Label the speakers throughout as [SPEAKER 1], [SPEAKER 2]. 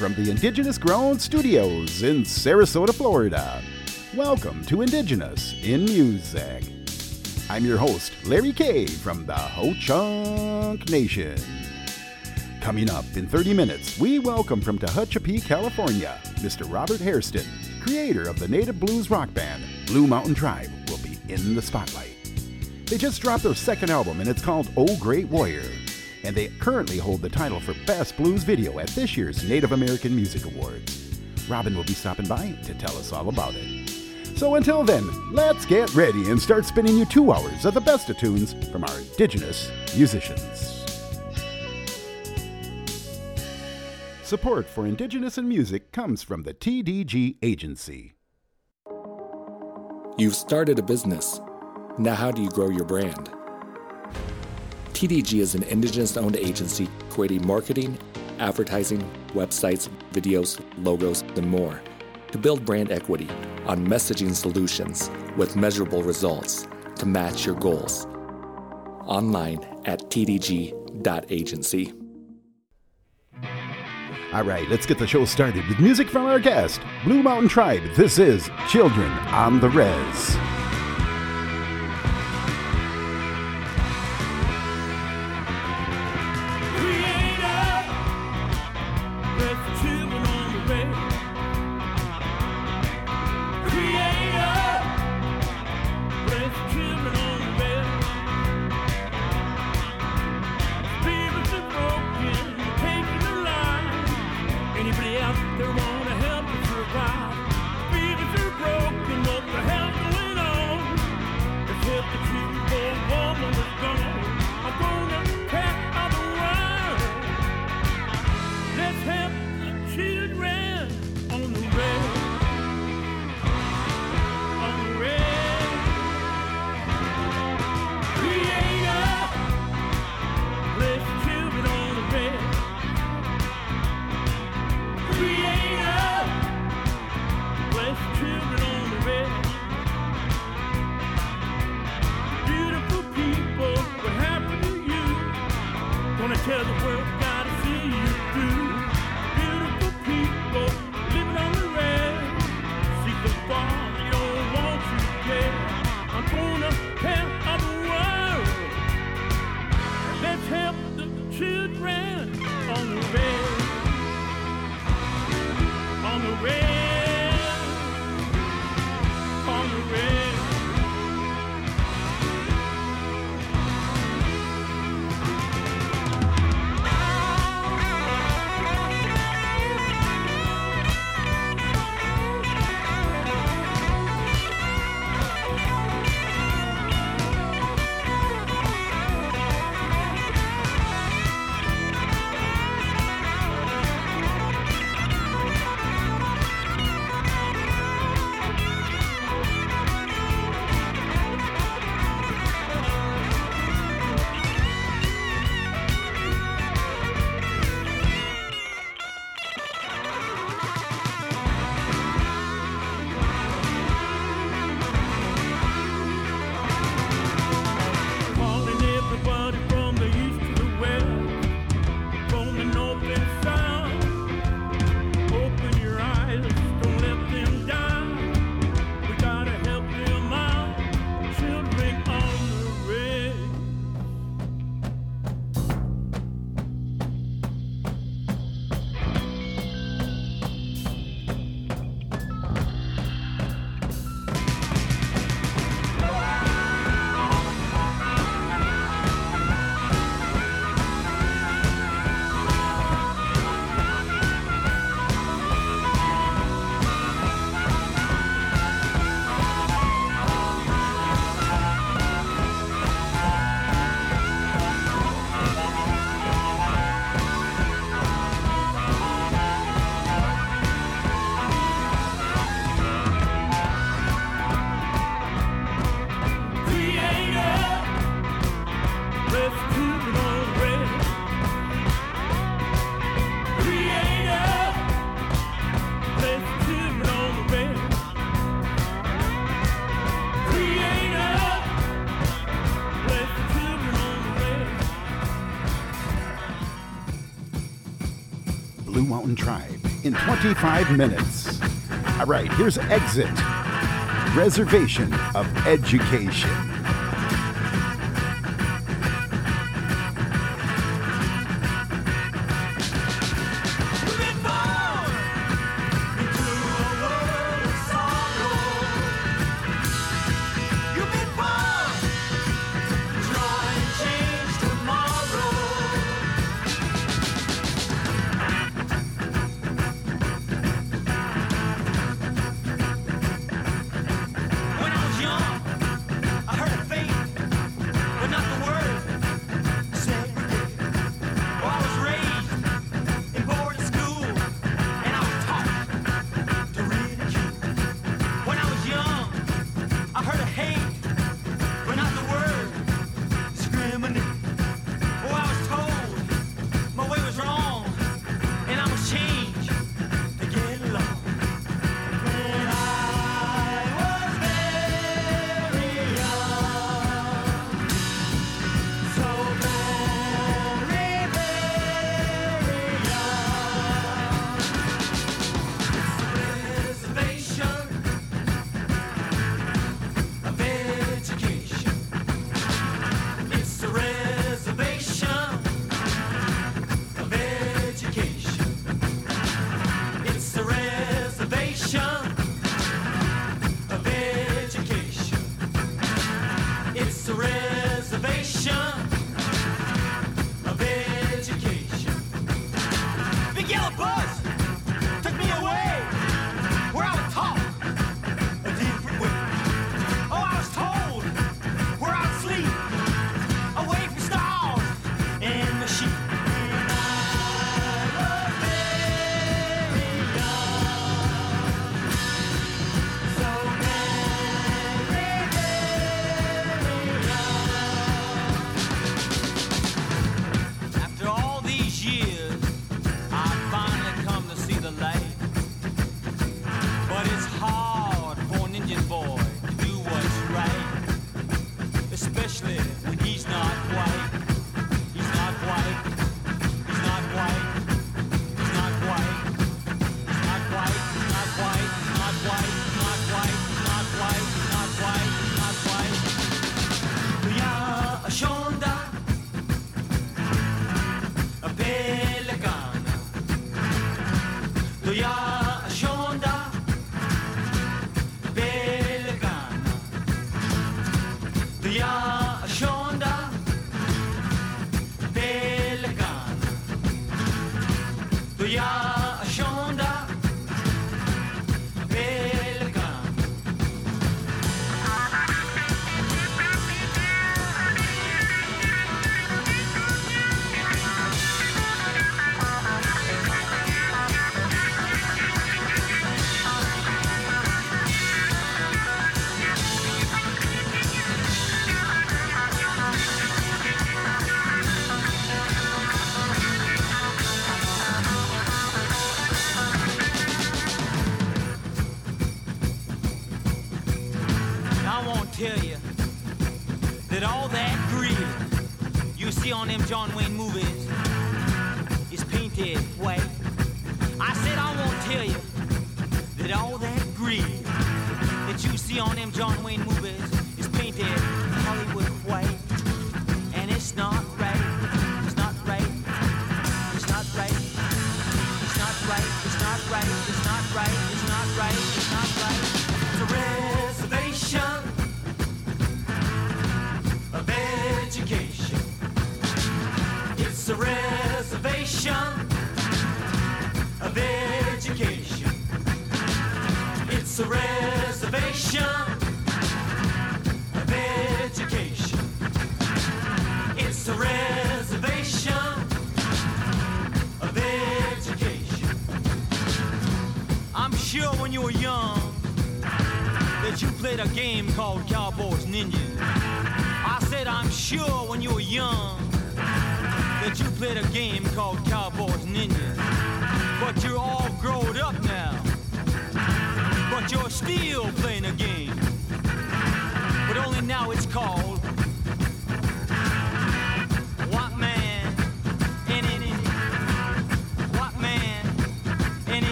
[SPEAKER 1] from the Indigenous Grown Studios in Sarasota, Florida. Welcome to Indigenous in Music. I'm your host, Larry K from the Ho Chunk Nation. Coming up in 30 minutes, we welcome from Tehachapi, California, Mr. Robert Hairston, creator of the native blues rock band Blue Mountain Tribe, will be in the spotlight. They just dropped their second album and it's called Oh Great Warrior and they currently hold the title for Best Blues Video at this year's Native American Music Awards. Robin will be stopping by to tell us all about it. So until then, let's get ready and start spinning you two hours of the best of tunes from our indigenous musicians. Support for Indigenous in Music comes from the TDG Agency.
[SPEAKER 2] You've started a business. Now, how do you grow your brand? TDG is an Indigenous owned agency creating marketing, advertising, websites, videos, logos, and more to build brand equity on messaging solutions with measurable results to match your goals. Online at tdg.agency.
[SPEAKER 1] All right, let's get the show started with music from our guest, Blue Mountain Tribe. This is Children on the Res.
[SPEAKER 3] 25 minutes. All right, here's Exit Reservation of Education.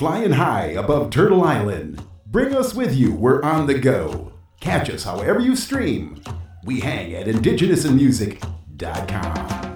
[SPEAKER 4] flying high above Turtle Island. Bring us with you, we're on the go. Catch us however you stream. We hang at indigenousinmusic.com.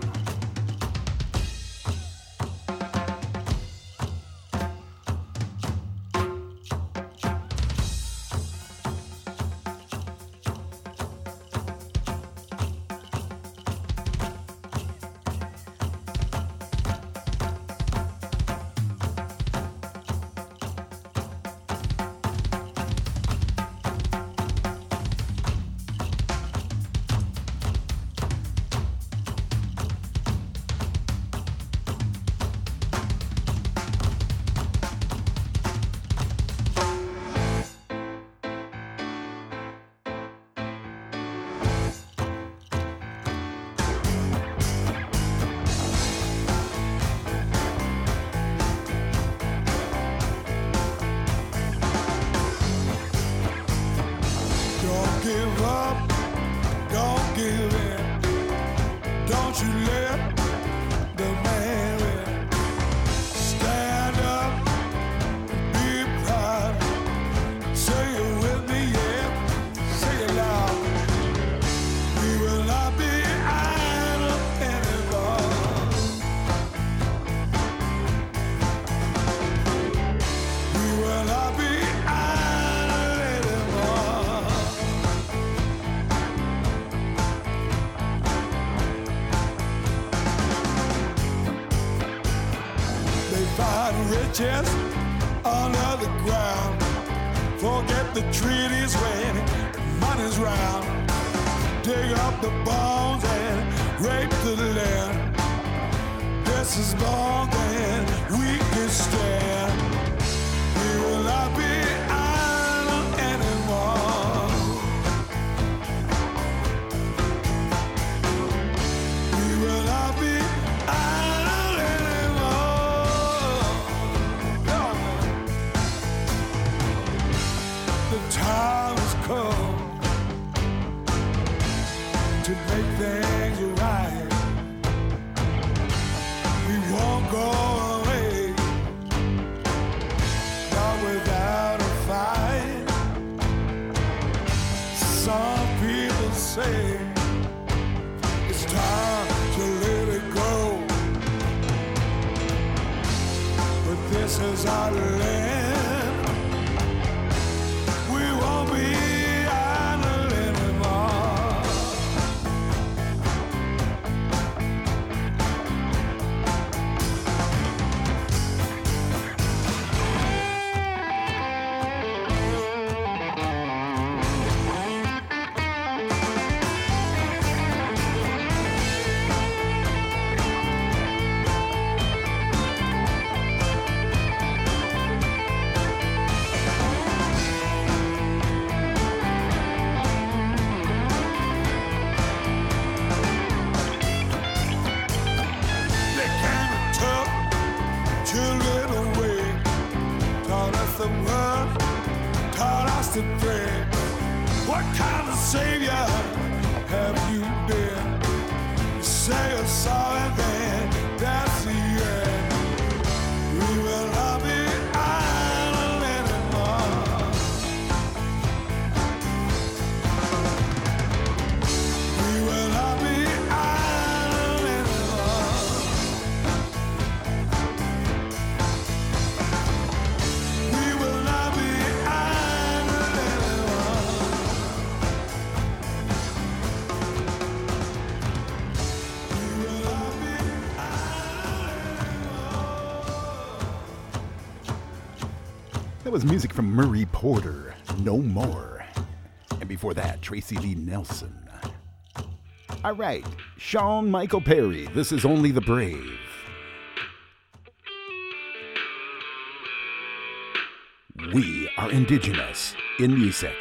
[SPEAKER 5] was music from Murray Porter, No More. And before that, Tracy Lee Nelson. All right, Sean Michael Perry, This Is Only the Brave. We are indigenous in music.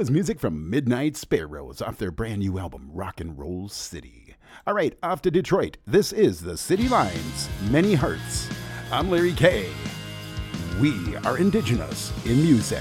[SPEAKER 6] was music from Midnight Sparrows off their brand new album, Rock and Roll City. All right, off to Detroit. This is The City Lines, Many Hearts. I'm Larry K. We are indigenous in music.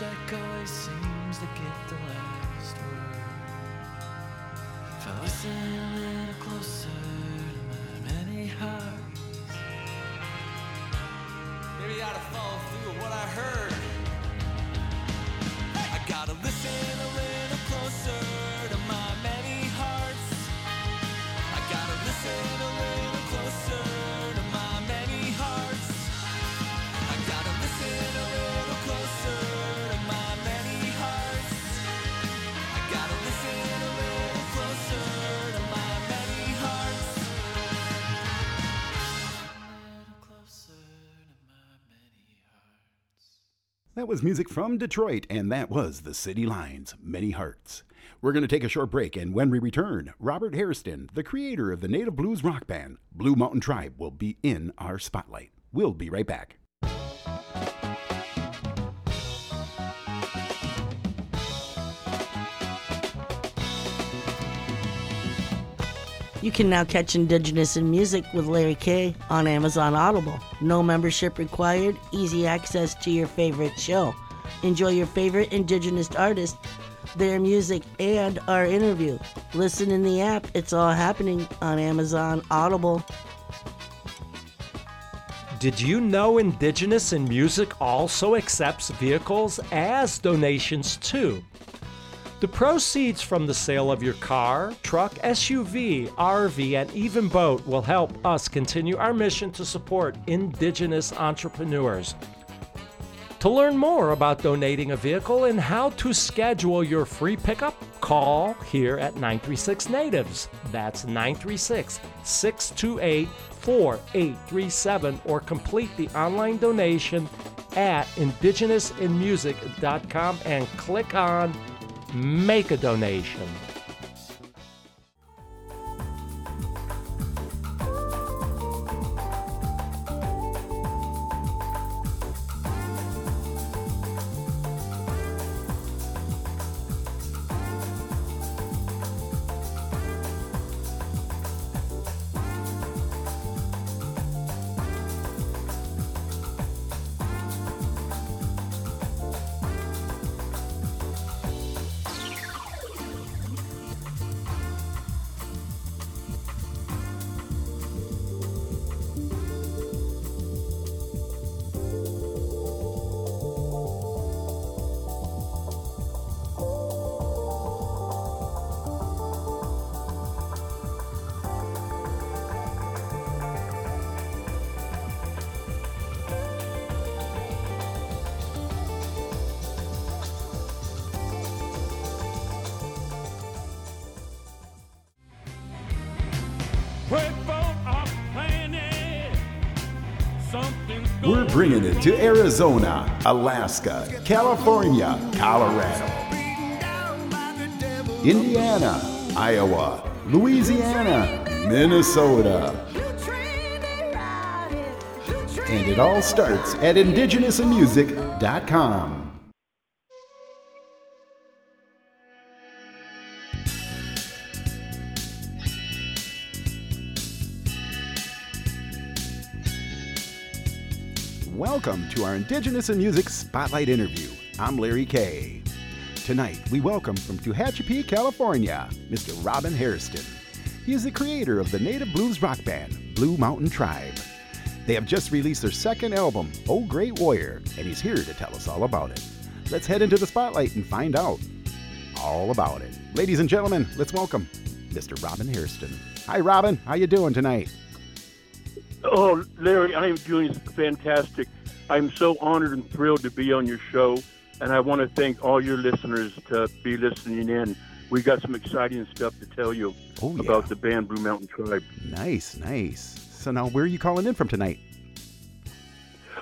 [SPEAKER 7] check always seems to get the last word. If I listen a little closer to my many hearts,
[SPEAKER 6] maybe I'd have followed through with what I heard. I gotta listen a little closer to my many hearts. I gotta listen.
[SPEAKER 8] That was music from Detroit, and that was the City Lines, Many Hearts. We're going to take a short break, and when we return, Robert Hairston, the creator of the native blues rock band Blue Mountain Tribe, will be in our spotlight. We'll be right back.
[SPEAKER 9] You can now catch Indigenous in Music with Larry K on Amazon Audible. No membership required, easy access to your favorite show. Enjoy your favorite Indigenous artists, their music, and our interview. Listen in the app, it's all happening on Amazon Audible.
[SPEAKER 10] Did you know Indigenous in Music also accepts vehicles as donations too? The proceeds from the sale of your car, truck, SUV, RV, and even boat will help us continue our mission to support Indigenous entrepreneurs. To learn more about donating a vehicle and how to schedule your free pickup, call here at 936 Natives. That's 936 628 4837 or complete the online donation at indigenousinmusic.com and click on Make a Donation.
[SPEAKER 8] Arizona, Alaska, California, Colorado, Indiana, Iowa, Louisiana, Minnesota. And it all starts at indigenousinmusic.com. Welcome to our Indigenous in Music Spotlight interview. I'm Larry K. Tonight, we welcome from Tehachapi, California, Mr. Robin Hairston. He is the creator of the native blues rock band, Blue Mountain Tribe. They have just released their second album, Oh Great Warrior, and he's here to tell us all about it. Let's head into the spotlight and find out all about it. Ladies and gentlemen, let's welcome Mr. Robin Hairston. Hi, Robin. How you doing tonight?
[SPEAKER 11] Oh, Larry, I am doing fantastic. I'm so honored and thrilled to be on your show, and I want to thank all your listeners to be listening in. We got some exciting stuff to tell you
[SPEAKER 8] Oh, yeah.
[SPEAKER 11] about the band Blue Mountain Tribe.
[SPEAKER 8] Nice, nice. So now, where are you calling in from tonight?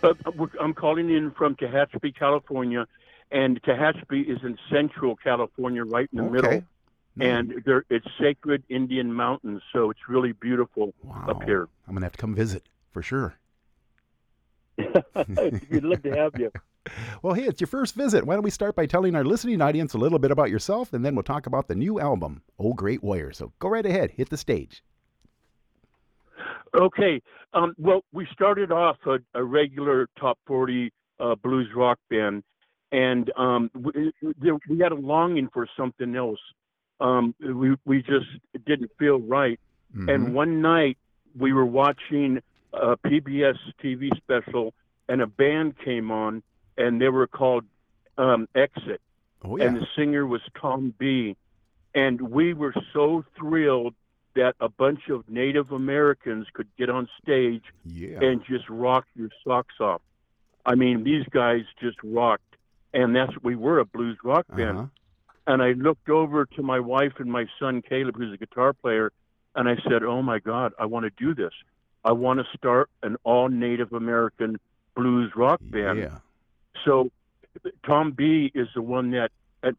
[SPEAKER 11] Uh, I'm calling in from Tehachapi, California, and Tehachapi is in central California, right in the
[SPEAKER 8] Okay.
[SPEAKER 11] middle. And there, it's sacred Indian mountains, so it's really beautiful
[SPEAKER 8] Wow.
[SPEAKER 11] up here.
[SPEAKER 8] I'm gonna have to come visit for sure.
[SPEAKER 11] We'd love to have you.
[SPEAKER 8] Well, hey, it's your first visit. Why don't we start by telling our listening audience a little bit about yourself, and then we'll talk about the new album, Oh Great Warrior. So go right ahead, hit the stage.
[SPEAKER 11] Okay. Um, well, we started off a, a regular top 40 uh, blues rock band, and um, we, we had a longing for something else. Um, we, we just it didn't feel right.
[SPEAKER 8] Mhm.
[SPEAKER 11] And one night we were watching a PBS TV special, and a band came on, and they were called um, XIT,
[SPEAKER 8] Oh
[SPEAKER 11] and the singer was Tom Bee. And we were so thrilled that a bunch of Native Americans could get on stage
[SPEAKER 8] Yeah.
[SPEAKER 11] and just rock your socks off. I mean, these guys just rocked, and that's we were a blues rock band.
[SPEAKER 8] Uh-huh.
[SPEAKER 11] And I looked over to my wife and my son Caleb, who's a guitar player, and I said, "Oh my God, I want to do this. I want to start an all Native American blues rock band."
[SPEAKER 8] Yeah.
[SPEAKER 11] So Tom Bee is the one that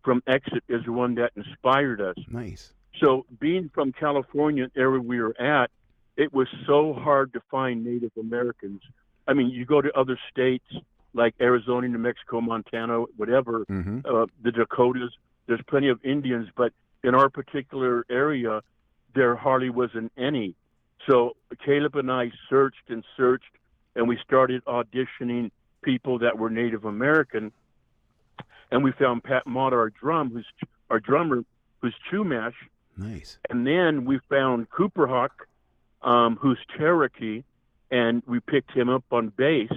[SPEAKER 11] from XIT is the one that inspired us.
[SPEAKER 8] Nice.
[SPEAKER 11] So being from California, area we were at, it was so hard to find Native Americans. I mean, you go to other states like Arizona, New Mexico, Montana, whatever,
[SPEAKER 8] Mm-hmm.
[SPEAKER 11] uh, the Dakotas. There's plenty of Indians, but in our particular area, there hardly wasn't any. So Caleb and I searched and searched, and we started auditioning people that were Native American. And we found Pat Mott, our drum, who's our drummer, who's Chumash,
[SPEAKER 8] Nice.
[SPEAKER 11] and then we found Cooper Hawk, um, who's Cherokee, and we picked him up on bass.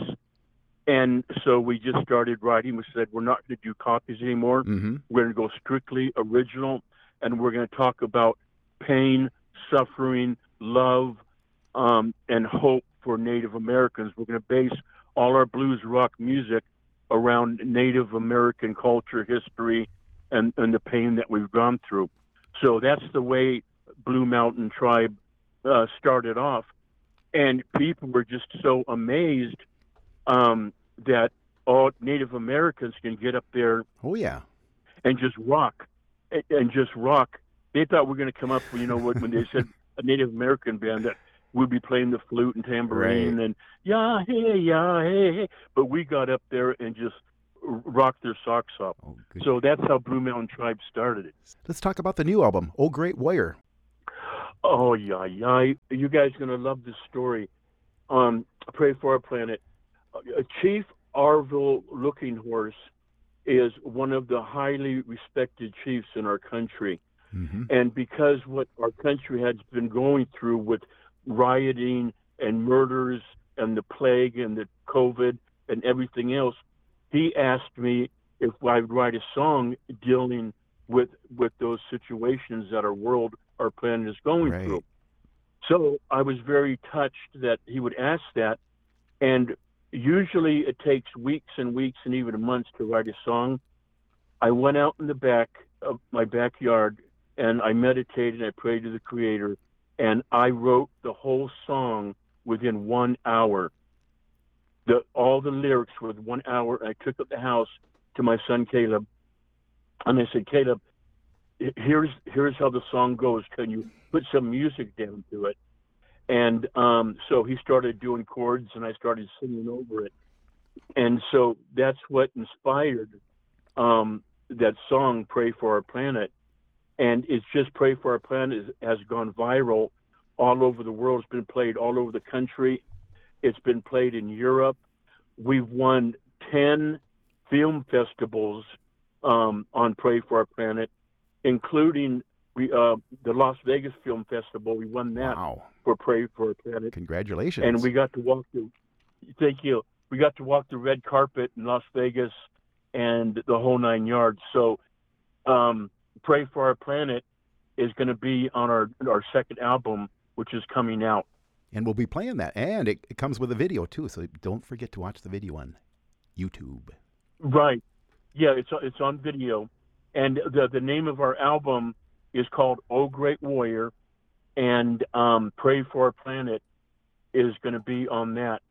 [SPEAKER 11] And so we just started writing. We said, we're not going to do copies anymore.
[SPEAKER 8] Mm-hmm.
[SPEAKER 11] We're going to go strictly original, and we're going to talk about pain, suffering, love, um, and hope for Native Americans. We're going to base all our blues rock music around Native American culture, history, and, and the pain that we've gone through. So that's the way Blue Mountain Tribe uh, started off. And people were just so amazed um, that all Native Americans can get up there
[SPEAKER 8] Oh yeah.
[SPEAKER 11] and just rock and, and just rock. They thought we were going to come up, you know, when when they said a Native American band that we'd be playing the flute and tambourine
[SPEAKER 8] Right.
[SPEAKER 11] and yeah, hey, yeah, hey, hey. But we got up there and just rocked their socks off.
[SPEAKER 8] Oh.
[SPEAKER 11] So that's how Blue Mountain Tribe started it.
[SPEAKER 8] Let's talk about the new album, Oh Great Warrior.
[SPEAKER 11] Oh yeah, yeah. You guys are gonna love this story. Um, Pray for Our Planet. Chief Arvol Looking Horse is one of the highly respected chiefs in our country.
[SPEAKER 8] Mm-hmm.
[SPEAKER 11] And because what our country has been going through with rioting and murders and the plague and the COVID and everything else, he asked me if I'd write a song dealing with with those situations that our world, our planet is going
[SPEAKER 8] Right.
[SPEAKER 11] through. So I was very touched that he would ask that. And usually it takes weeks and weeks and even months to write a song. I went out in the back of my backyard and I meditated, I prayed to the Creator, and I wrote the whole song within one hour. The all the lyrics were one hour. I took up the house to my son Caleb, and I said, Caleb, here's here's how the song goes. Can you put some music down to it? And um, so he started doing chords, and I started singing over it. And so that's what inspired um, that song, "Pray for Our Planet." And it's just "Pray for Our Planet" has gone viral all over the world. It's been played all over the country. It's been played in Europe. We've won ten film festivals um, on "Pray for Our Planet," including we, uh, the Las Vegas Film Festival. We won that
[SPEAKER 8] Wow.
[SPEAKER 11] For "Pray for Our Planet."
[SPEAKER 8] Congratulations.
[SPEAKER 11] and we got to walk the thank you we got to walk the red carpet in las vegas and the whole nine yards so um, pray for our planet is going to be on our our second album which is coming out
[SPEAKER 8] and we'll be playing that. And it, it comes with a video too, so don't forget to watch the video on YouTube.
[SPEAKER 11] right yeah it's it's on video and the the name of our album is called oh great warrior and um, pray for our planet is going to be on that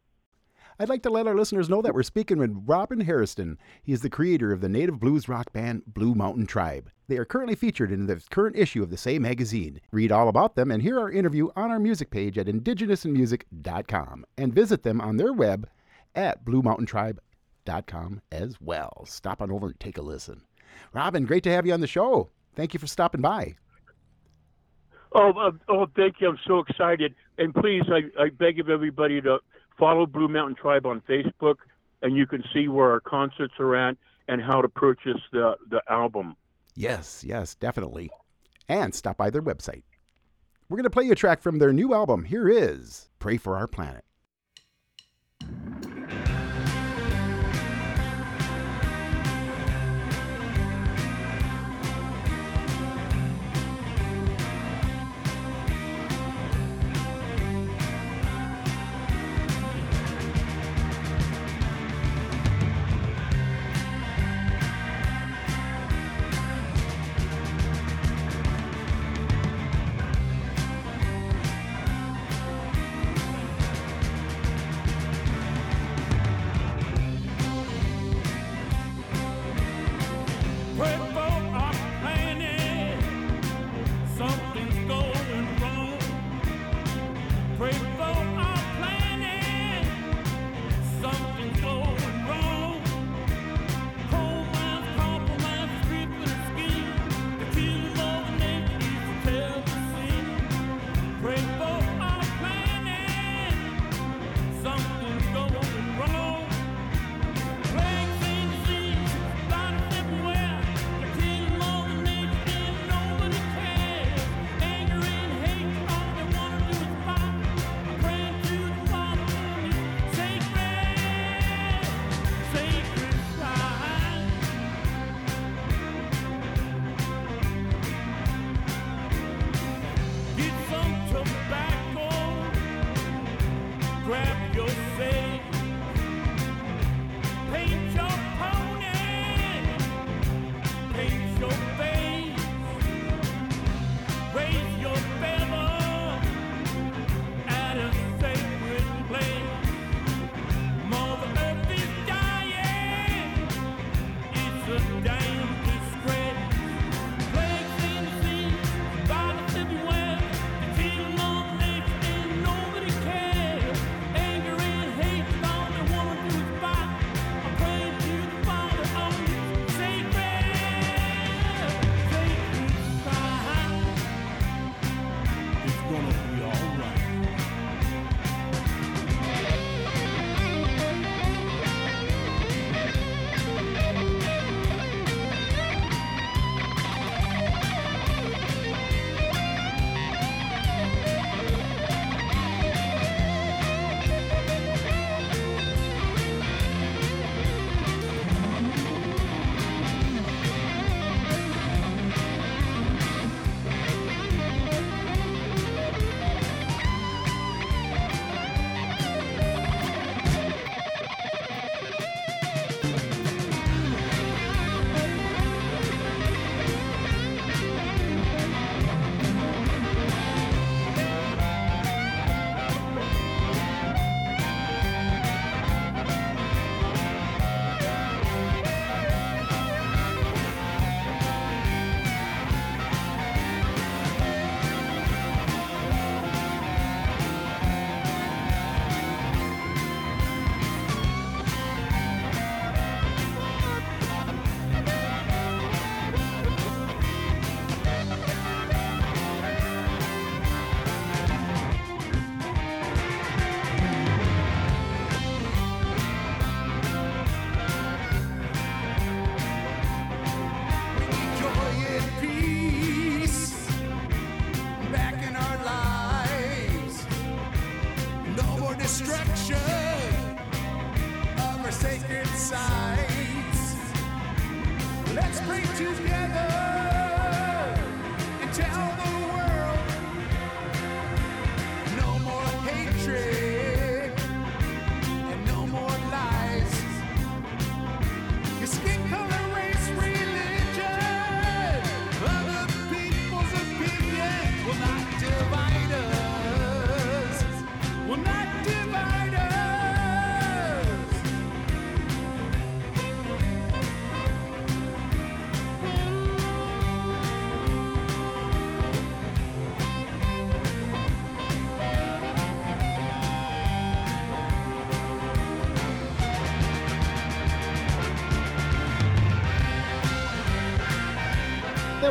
[SPEAKER 8] I'd like to let our listeners know that we're speaking with Robin Hairston. He is the creator of the native blues rock band Blue Mountain Tribe. They are currently featured in the current issue of the Say magazine. Read all about them and hear our interview on our music page at indigenousinmusic.com and visit them on their web at bluemountaintribe.com as well. Stop on over and take a listen. Robin, great to have you on the show. Thank you for stopping by.
[SPEAKER 11] Oh, oh, thank you. I'm so excited. And please, I, I beg of everybody to follow Blue Mountain Tribe on Facebook, and you can see where our concerts are at and how to purchase the, the album.
[SPEAKER 8] Yes, yes, definitely. And stop by their website. We're going to play you a track from their new album. Here is Pray for Our Planet.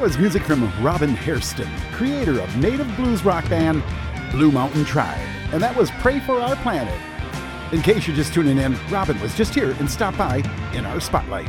[SPEAKER 12] was music from Robin Hairston, creator of native blues rock band Blue Mountain Tribe, and that was Pray for Our Planet. In case you're just tuning in, Robin was just here and stopped by in our spotlight.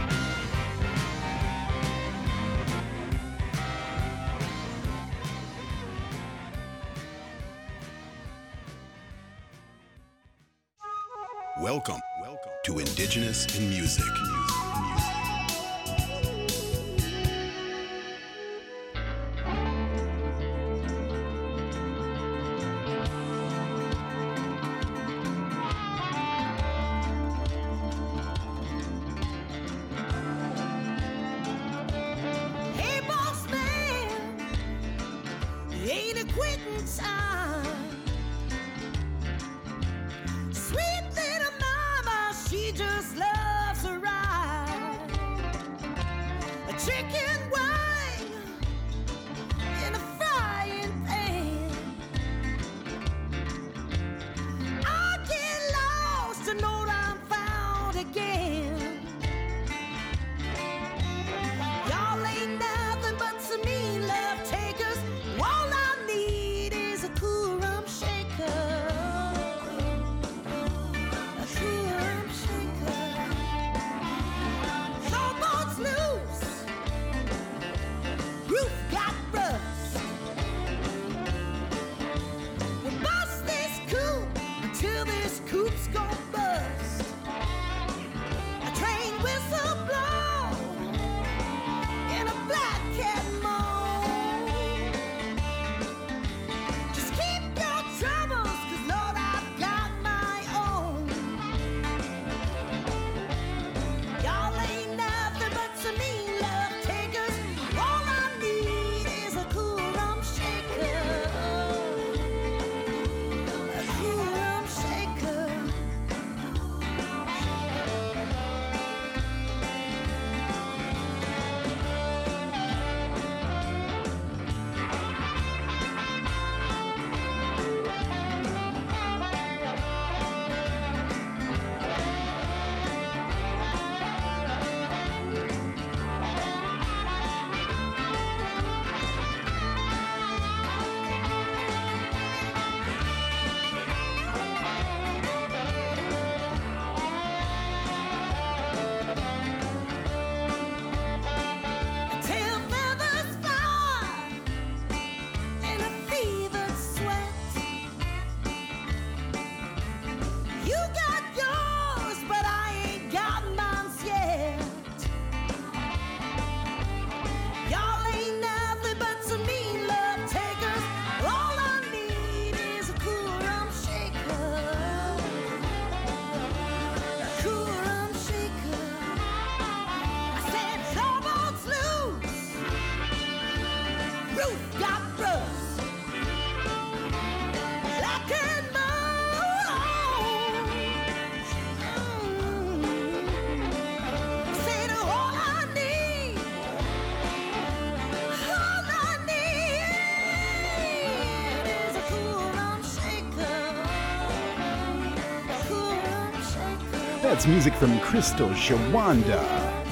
[SPEAKER 12] That's music from Crystal Shawanda,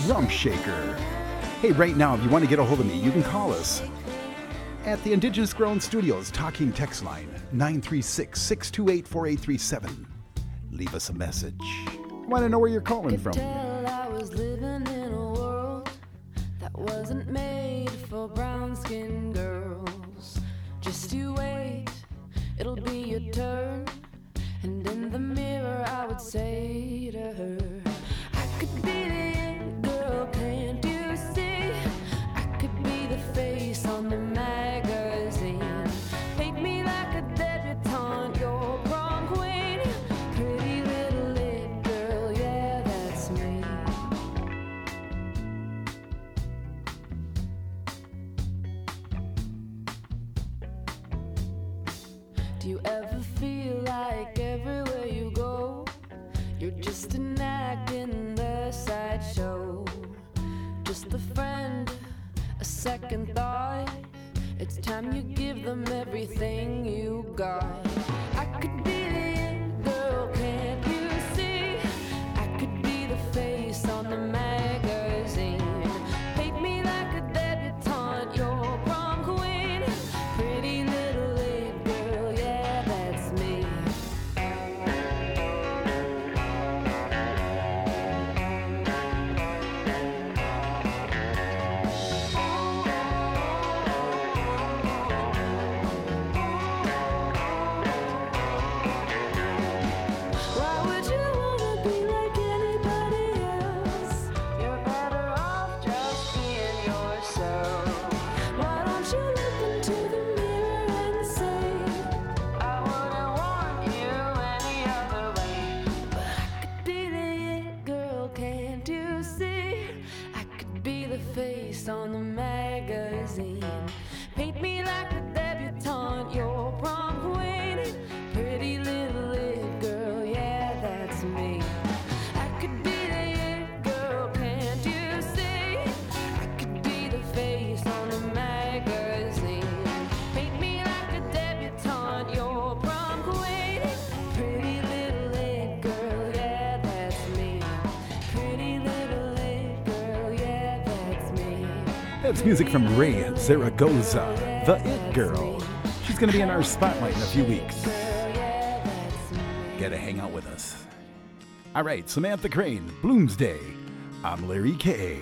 [SPEAKER 12] Rumshaker. Hey, right now, if you want to get a hold of me, you can call us at the Indigenous Grown Studios Talking Text Line, 936 628 4837. Leave us a message. I want to know where you're calling from.
[SPEAKER 13] Music from Raye Zaragoza, the It Girl. She's going to be in our spotlight in a few weeks. Get to hang out with us. All right, Samantha Crane, Bloomsday. I'm Larry K.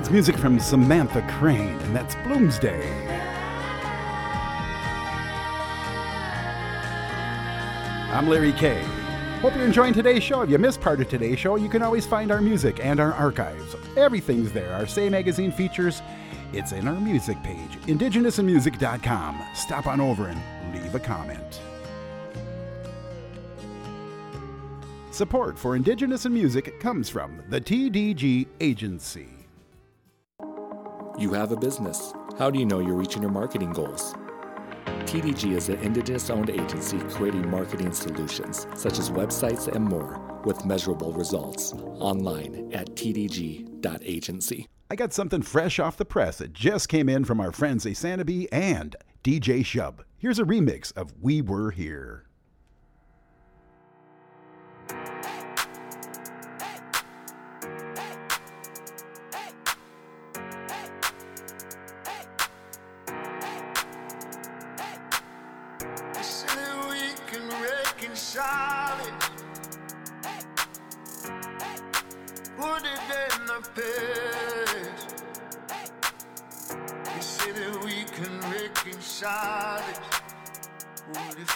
[SPEAKER 8] That's
[SPEAKER 13] music from Samantha Crane, and that's Bloomsday. I'm Larry K. Hope you're enjoying today's show. If you missed part of today's show, you can always find our music and our archives. Everything's there. Our Say Magazine features, it's in our music page, indigenousinmusic.com. Stop on over and leave a comment. Support for Indigenous in Music comes from the TDG Agency.
[SPEAKER 2] You have a business. How do you know you're reaching your marketing goals? TDG is an Indigenous owned agency creating marketing solutions such as websites and more with measurable results online at tdg.agency.
[SPEAKER 8] I got something fresh off the press that just came in from our friends Aysanabee and DJ Shub. Here's a remix of We Were Here.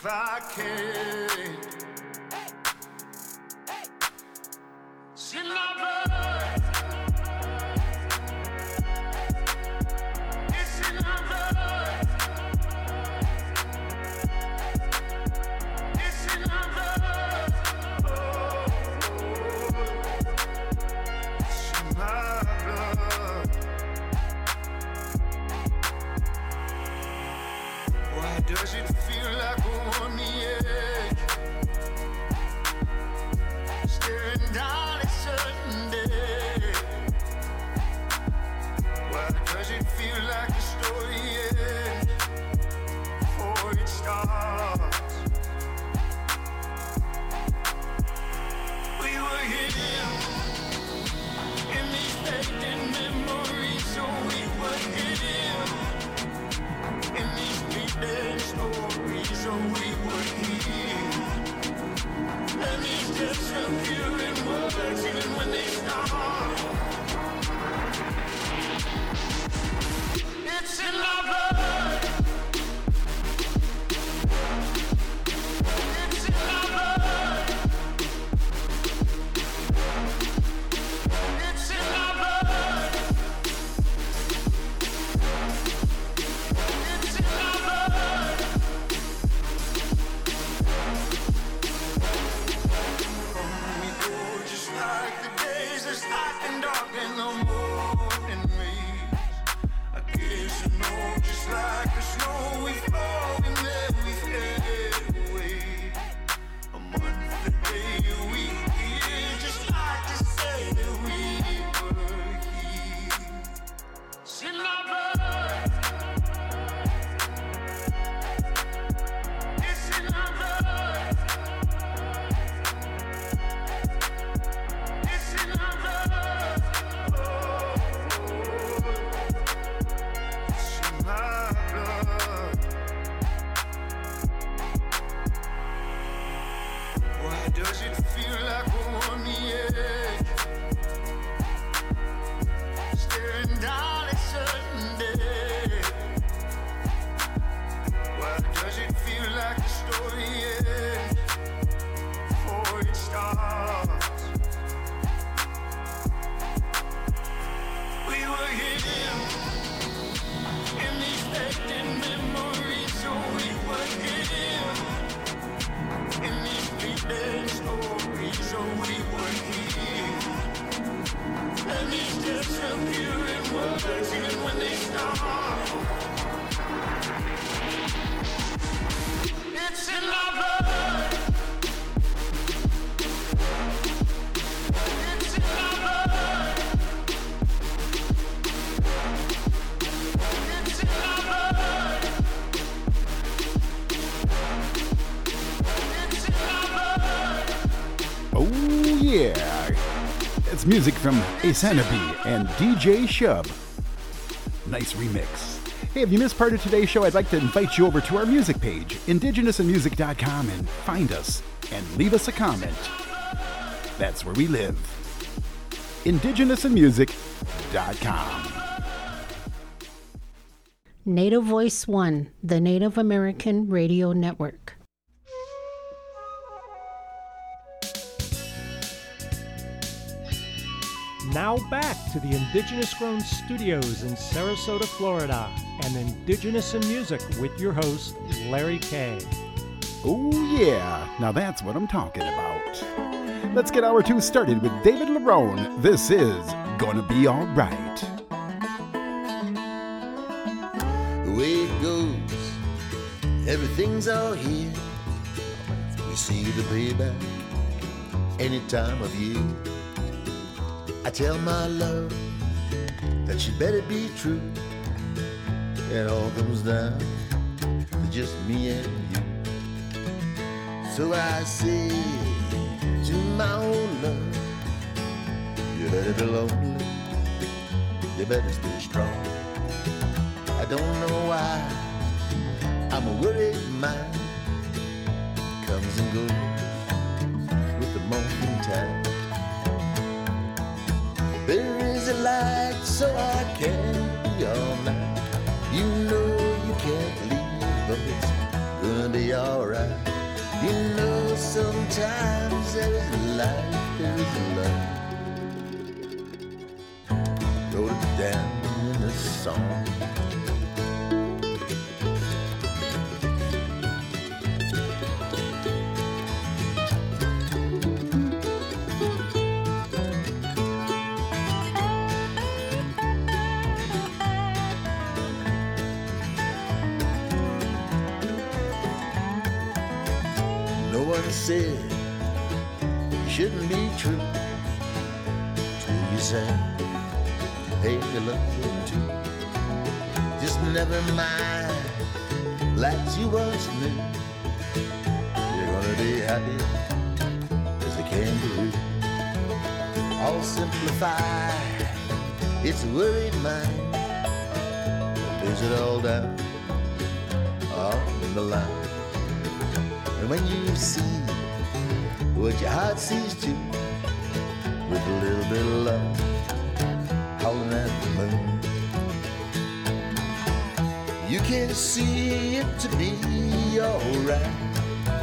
[SPEAKER 14] If I can't?
[SPEAKER 8] Music from Aysanabee and DJ Shub. Nice remix. Hey, if you missed part of today's show, I'd like to invite you over to our music page, indigenousinmusic.com, and find us and leave us a comment. That's where we live. indigenousinmusic.com.
[SPEAKER 15] Native Voice One, the Native American Radio Network.
[SPEAKER 10] Now back to the Indigenous Grown Studios in Sarasota, Florida, and Indigenous in Music with your host, Larry K.
[SPEAKER 8] Oh, yeah. Now that's what I'm talking about. Let's get our two started with David LaRone. This is Gonna Be Alright.
[SPEAKER 16] The way it goes, everything's all here. We see the payback any time of year. I tell my love that she better be true. It all comes down to just me and you. So I say to my old love, you better be lonely, you better stay strong. I don't know why I'm a worried mind comes and goes so I carry all night. You know you can't leave, but it's gonna be alright. You know sometimes there is life, there is love. Wrote it down in a song. Simplify, it's a worried mind. Lays it all down on the line. And when you see what your heart sees too, with a little bit of love, howling at the moon, you can see it to be alright.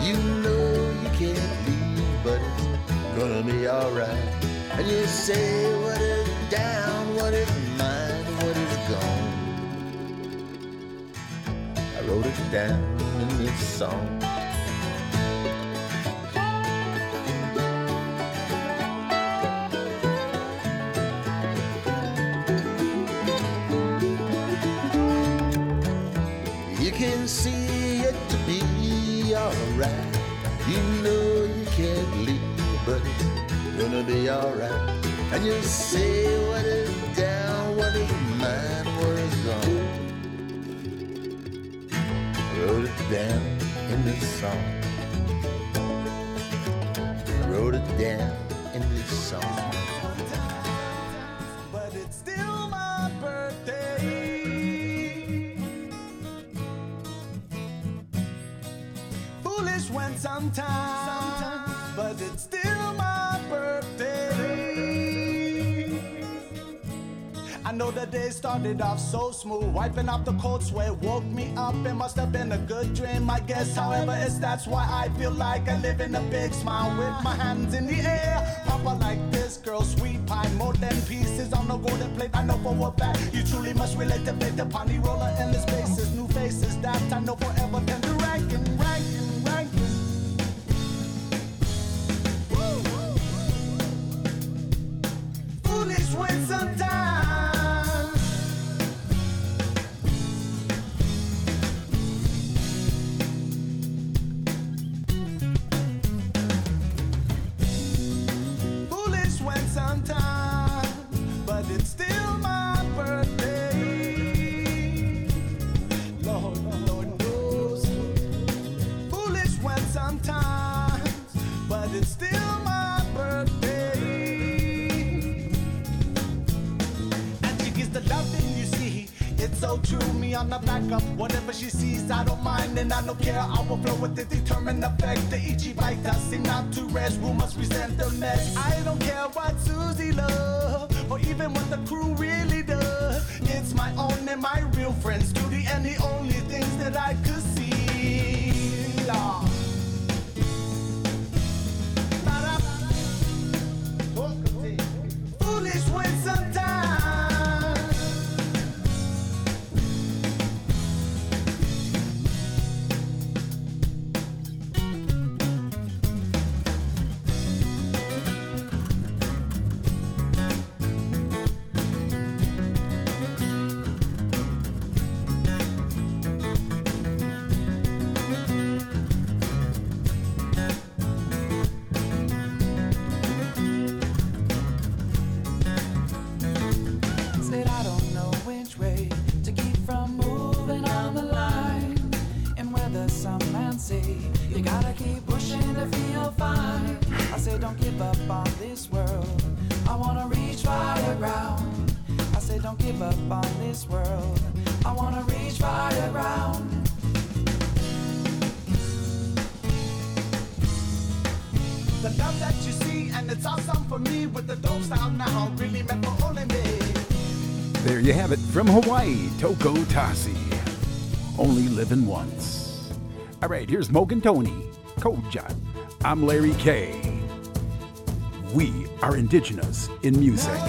[SPEAKER 16] You know you can't leave, but it's gonna be alright. And you say what is down, what is mine, what is gone. I wrote it down in this song. I
[SPEAKER 14] know the day started off so smooth, wiping off the cold sweat woke me up. It must have been a good dream, I guess. However, it's that's why I feel like I live in a big smile with my hands in the air. Papa like this girl, sweet pie, more than pieces on the golden plate. I know for a fact you truly must relate to play the pony roller the spaces, new faces that I know forever can do
[SPEAKER 17] Toko Tasi. Only living once. All right, here's Mogan Tony, Koja. I'm Larry K. We are indigenous in music.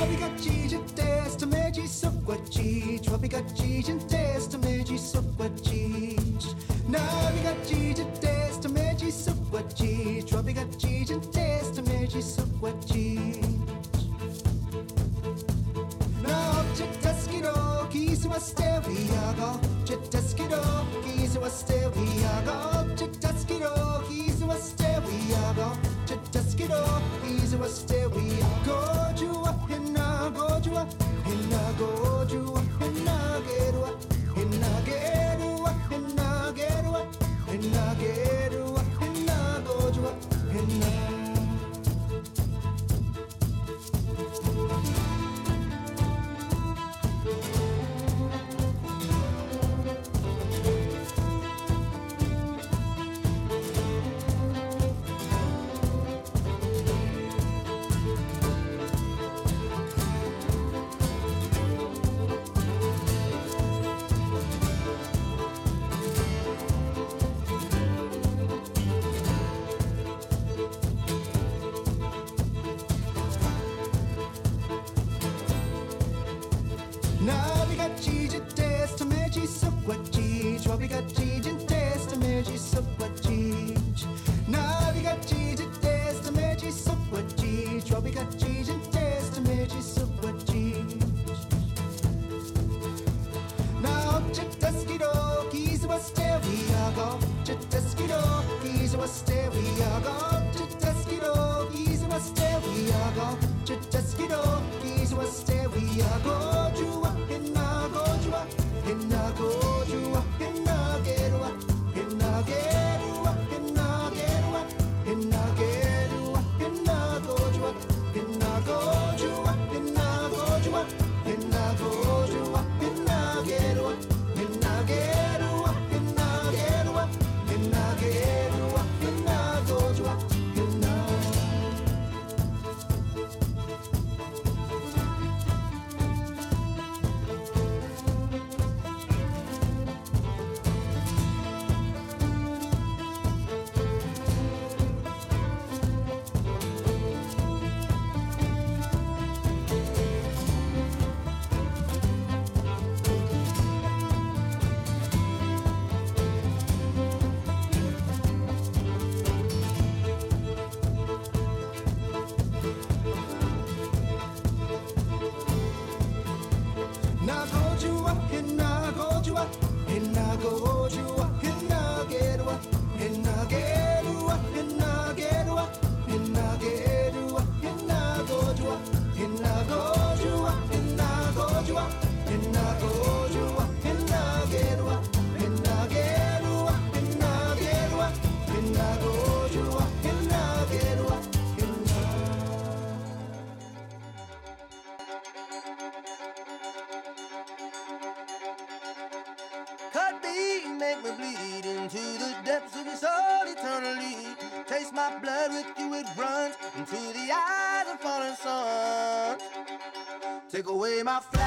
[SPEAKER 14] my friend.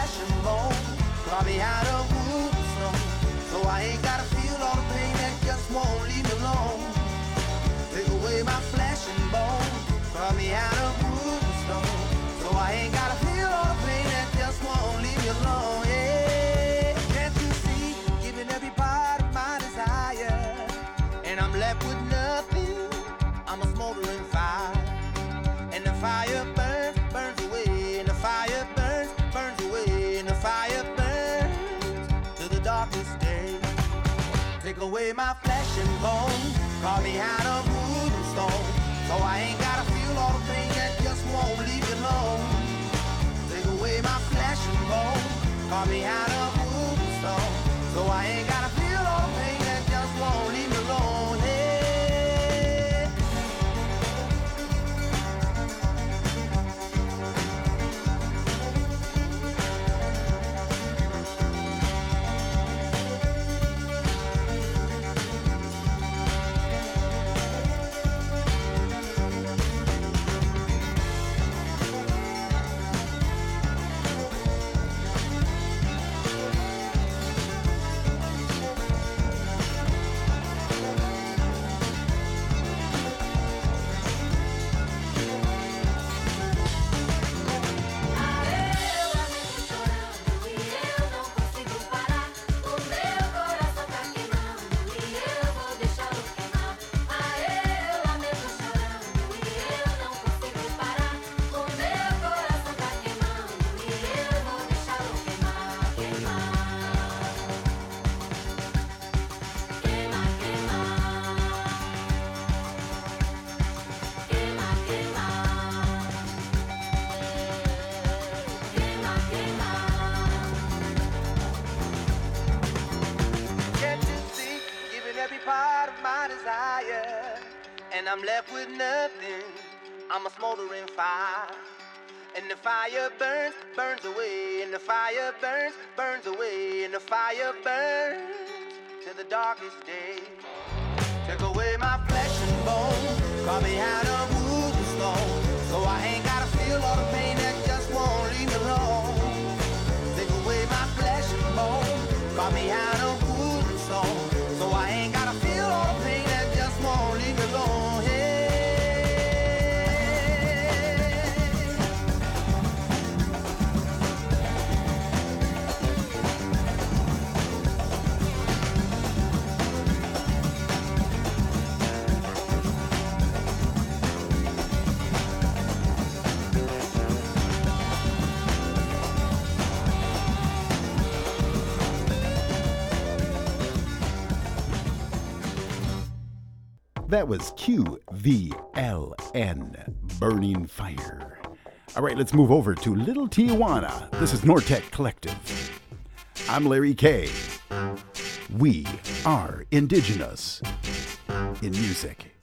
[SPEAKER 14] Taught me how to move and stone. So I ain't gotta feel all the pain that just won't leave you alone. Take away my flesh and bone. Taught me
[SPEAKER 18] how to fire burns, burns away, and the fire burns, burns away, and the fire burns to the darkest day. Take away my flesh and bone, carve me out of That
[SPEAKER 8] was QVLN, Burning Fire. All right, let's move over to Little Tijuana. This is Nortec Collective. I'm Larry K. We are indigenous in music.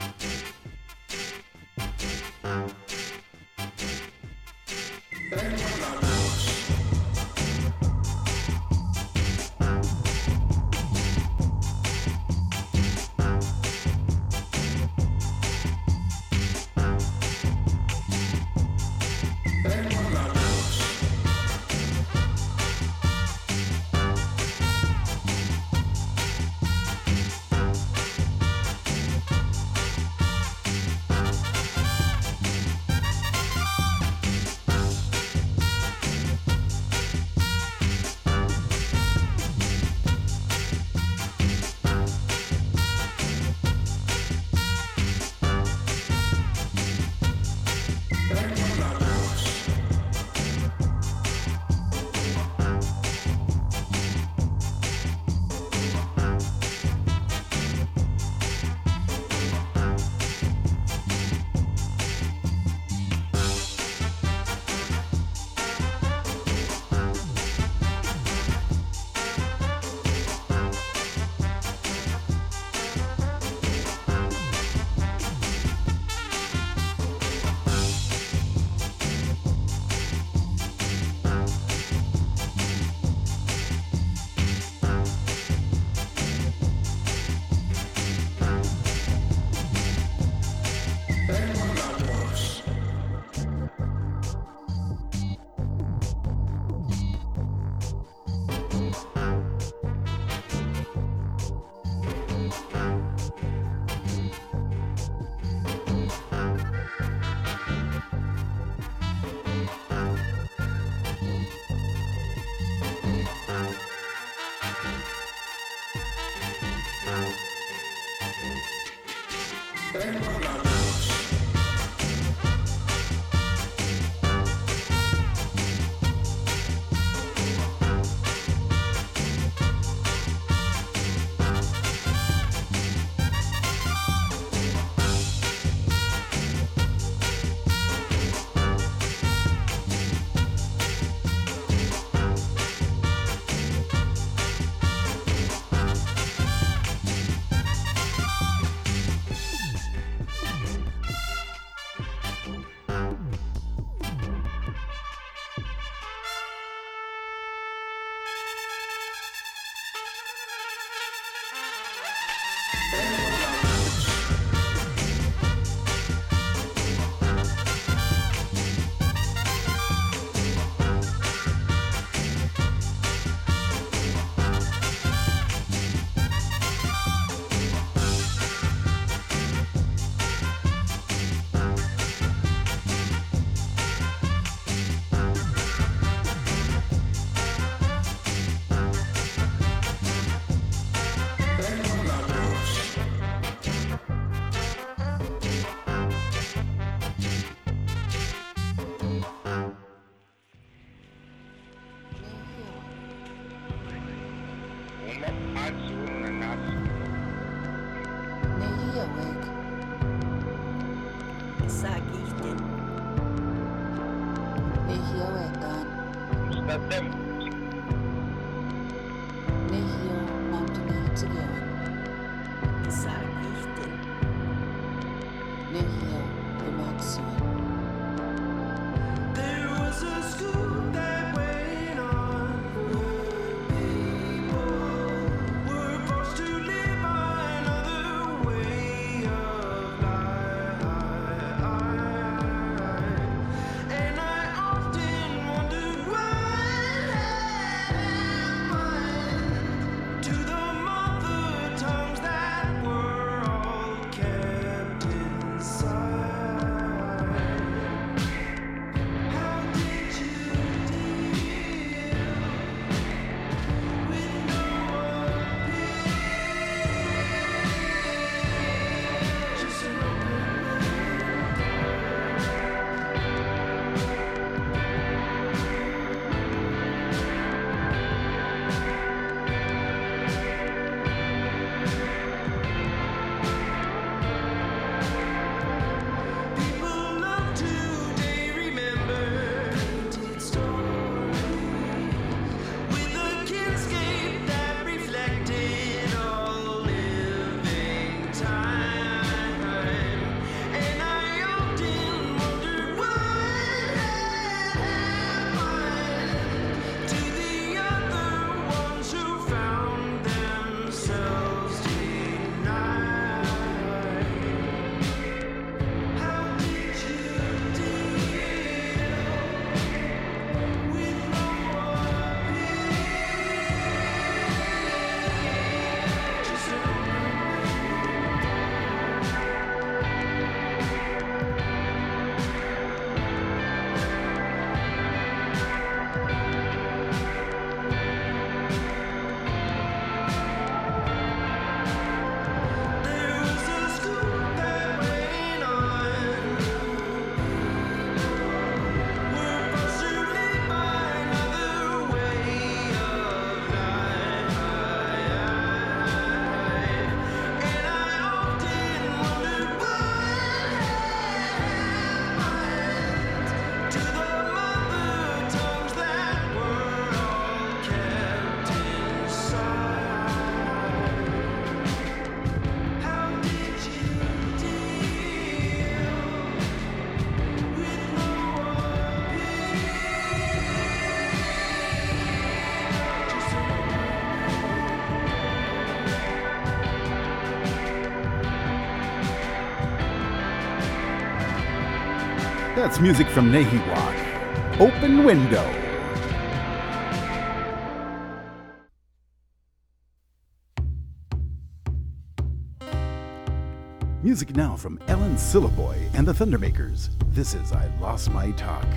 [SPEAKER 8] That's music from Nehiwa. Open Window. Music now from Ellen Sylliboy and the Thundermakers. This is I Lost My Talk.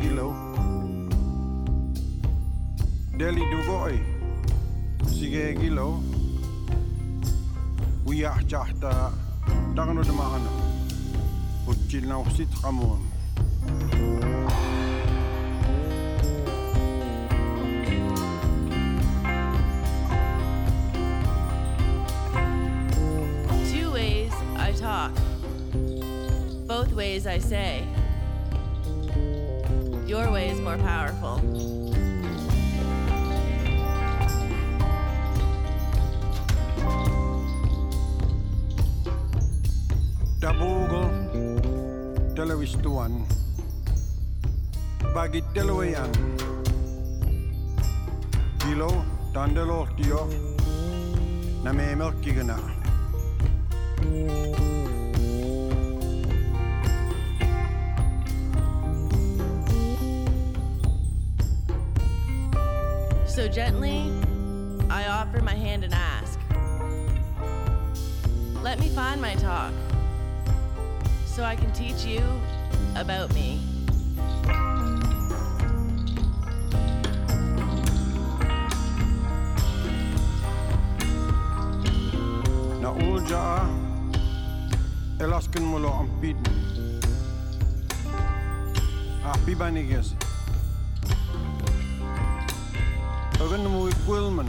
[SPEAKER 19] Gilo. Dugoy, Gilo. Chahta, Dagno de Mahana. Uchil.
[SPEAKER 13] Two ways I talk, both ways I say. Your way is more powerful.
[SPEAKER 19] Dabugo, televistuan. Bagit telewayan. Kilo, tandelohtio. Name melkkigana.
[SPEAKER 13] So gently, I offer my hand and ask. Let me find my talk so I can teach you about me.
[SPEAKER 19] Na ulja elasken mulo ang pid. Api banigas. Agan mo Görünüm Wilman.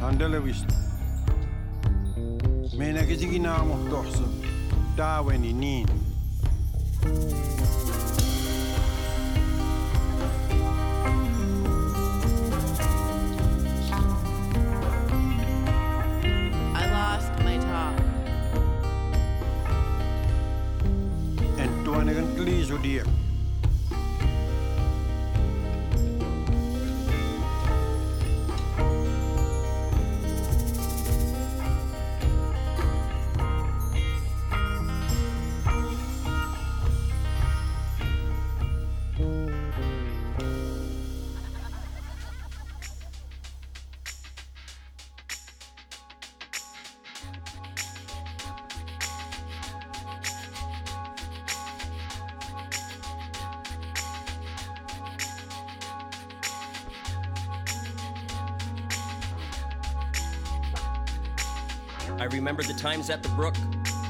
[SPEAKER 19] Handele wisla. Mena kesi gina muhtohsu. Daweni nin.
[SPEAKER 20] At the brook,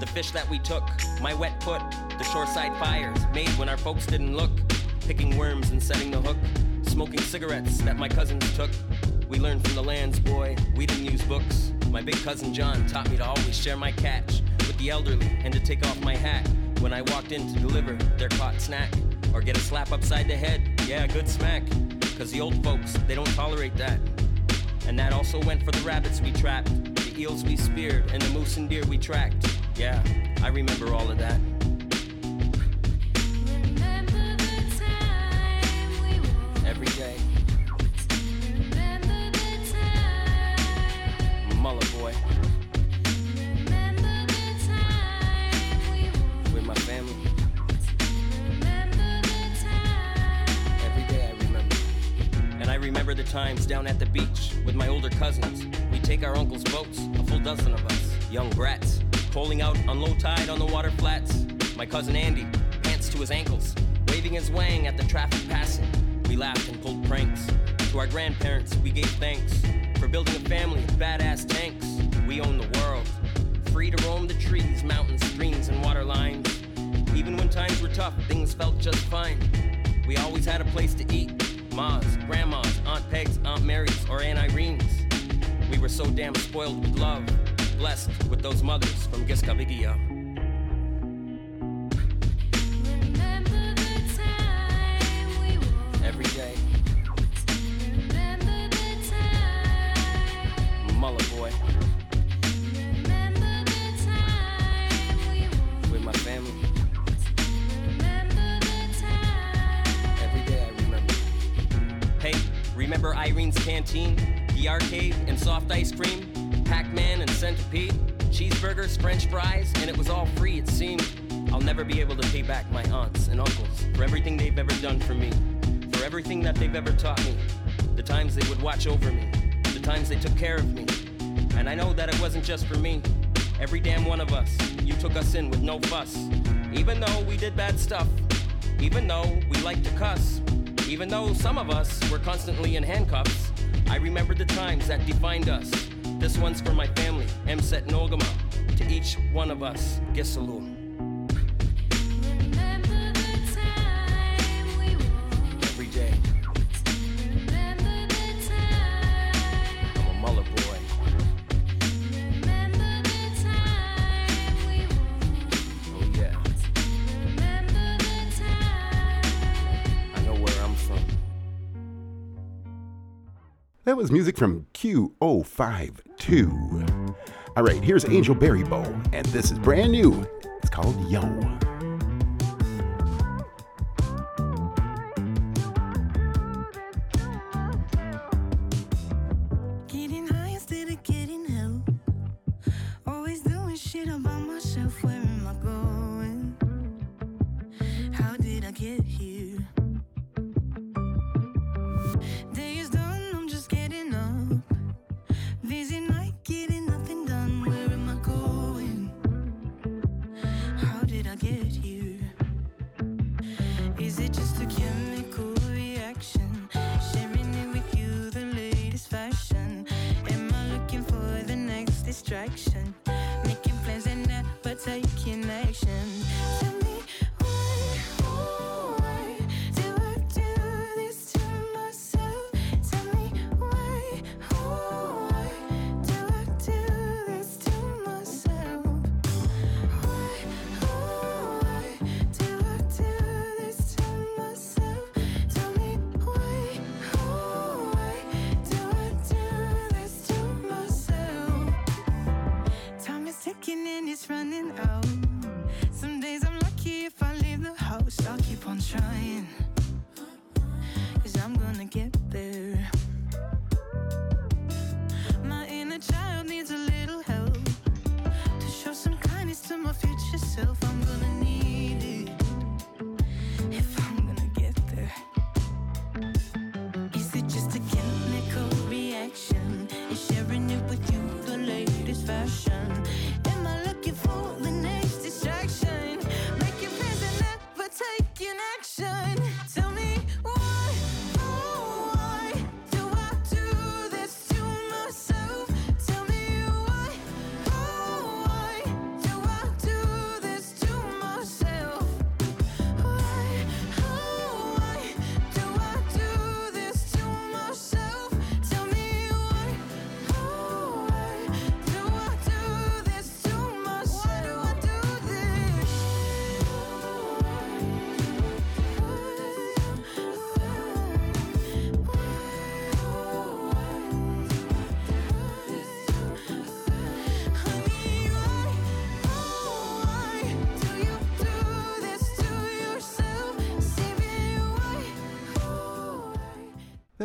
[SPEAKER 20] the fish that we took, my wet foot, the shoreside fires made when our folks didn't look, picking worms and setting the hook, smoking cigarettes that my cousins took. We learned from the lands, boy, we didn't use books. My big cousin John taught me to always share my catch with the elderly and to take off my hat when I walked in to deliver their caught snack or get a slap upside the head. Yeah, good smack. Cause the old folks, they don't tolerate that. And that also went for the rabbits we trapped, eels we speared, and the moose and deer we tracked. Yeah, I remember all of that. Cousin Andy, pants to his ankles, waving his wang at the traffic passing. We laughed and pulled pranks. To our grandparents, we gave thanks for building a family of badass tanks. We own the world, free to roam the trees, mountains, streams, and water lines. Even when times were tough, things felt just fine. We always had a place to eat. Ma's, Grandma's, Aunt Peg's, Aunt Mary's, or Aunt Irene's. We were so damn spoiled with love, blessed with those mothers from Giskavigia. Just for me. Every damn one of us, you took us in with no fuss. Even though we did bad stuff, even though we liked to cuss, even though some of us were constantly in handcuffs, I remember the times that defined us. This one's for my family, Mset Nogama. To each one of us, Gisalu.
[SPEAKER 21] Was music from Q052. All right, here's Angel Baribeau, and this is brand new. It's called Yo.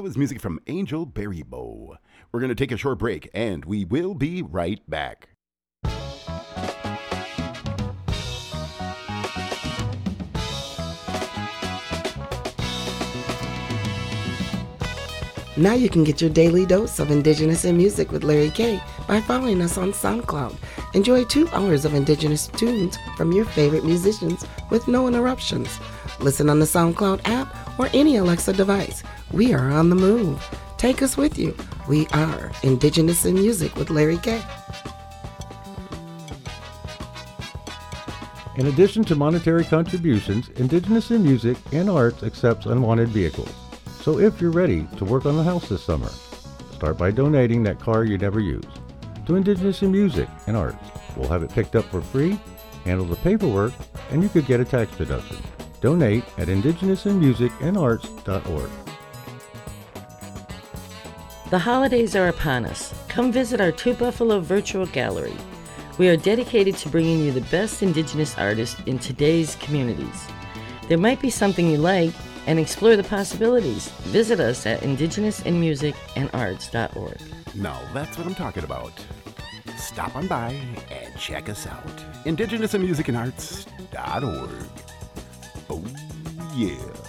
[SPEAKER 21] That was music from Angel Baribeau. We're going to take a short break, and we will be right back.
[SPEAKER 22] Now you can get your daily dose of Indigenous in music with Larry K by following us on SoundCloud. Enjoy two hours of Indigenous tunes from your favorite musicians with no interruptions. Listen on the SoundCloud app or any Alexa device. We are on the move. Take us with you. We are Indigenous in Music with Larry K.
[SPEAKER 23] In addition to monetary contributions, Indigenous in Music and Arts accepts unwanted vehicles. So if you're ready to work on the house this summer, start by donating that car you never use to Indigenous in Music and Arts. We'll have it picked up for free, handle the paperwork, and you could get a tax deduction. Donate at indigenousinmusicandarts.org.
[SPEAKER 24] The holidays are upon us. Come visit our Two Buffalo virtual gallery. We are dedicated to bringing you the best Indigenous artists in today's communities. There might be something you like and explore the possibilities. Visit us at indigenousinmusicandarts.org.
[SPEAKER 21] Now, that's what I'm talking about. Stop on by and check us out. IndigenousInMusicAndArts.org. Oh, yeah.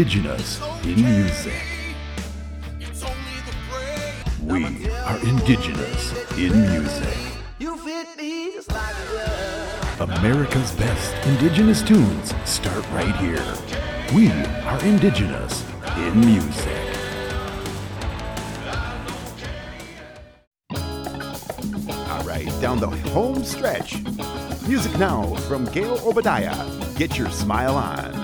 [SPEAKER 12] indigenous in music. We are indigenous in music. America's best indigenous tunes start right here. We are indigenous in music. All right, down the home stretch. Music now from Gail Obadiah. Get your smile on.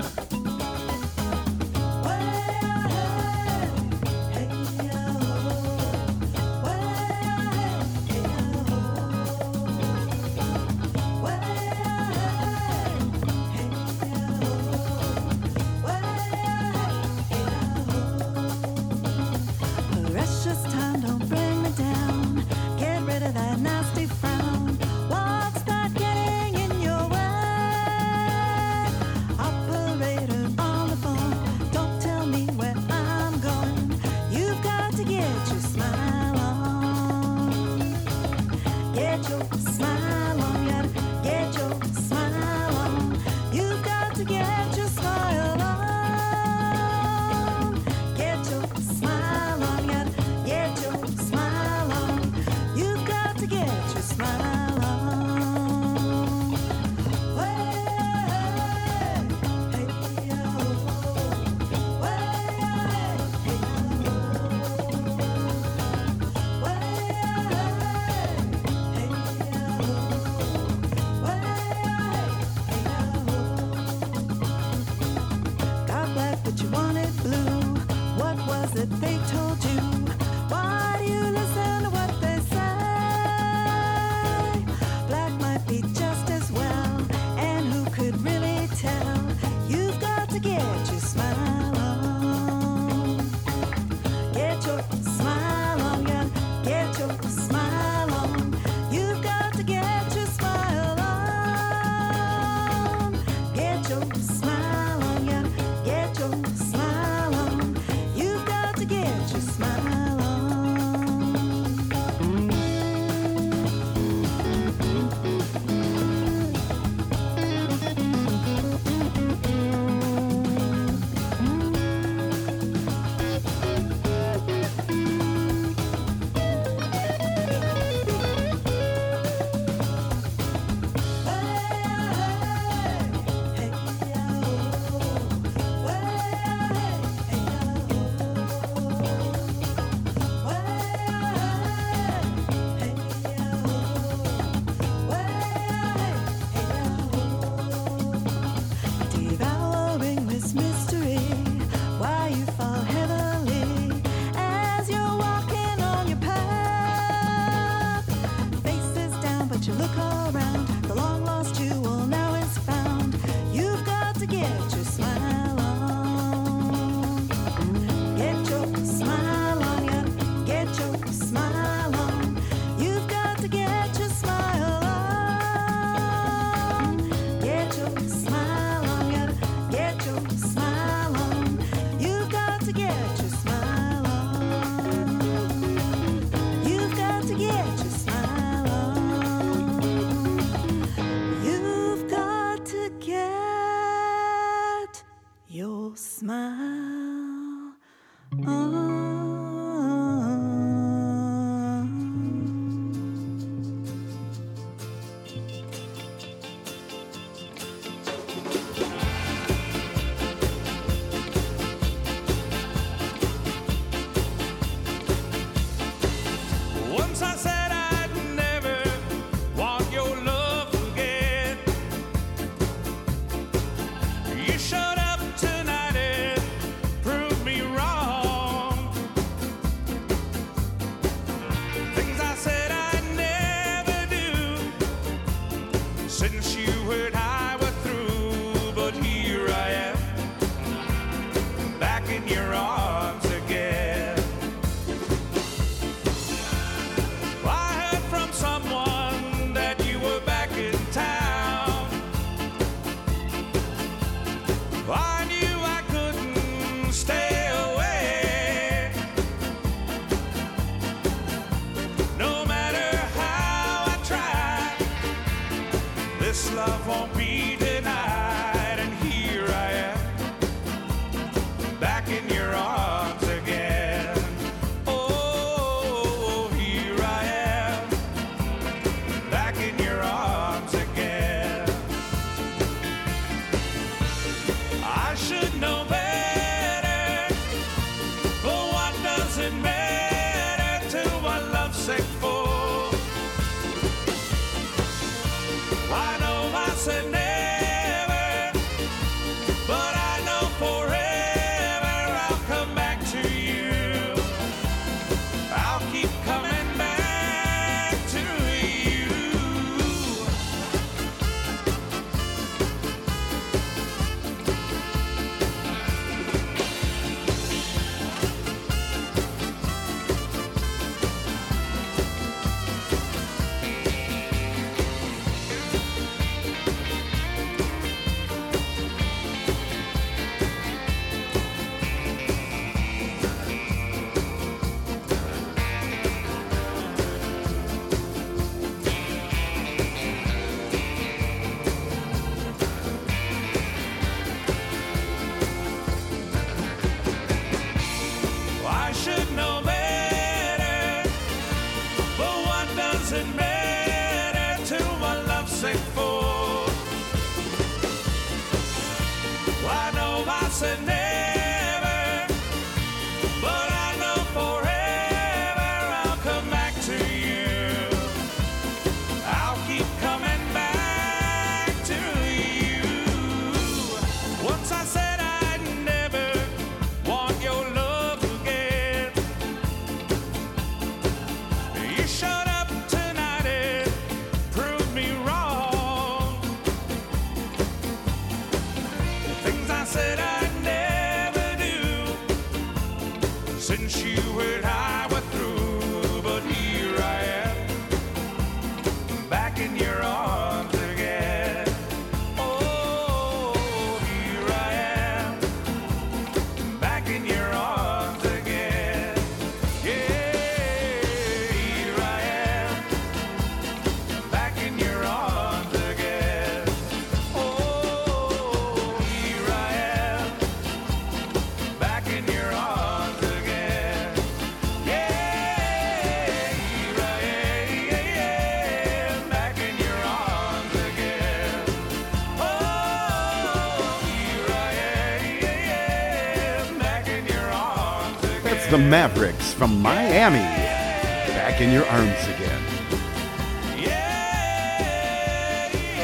[SPEAKER 8] That's the Mavericks from Miami. Back in your arms again.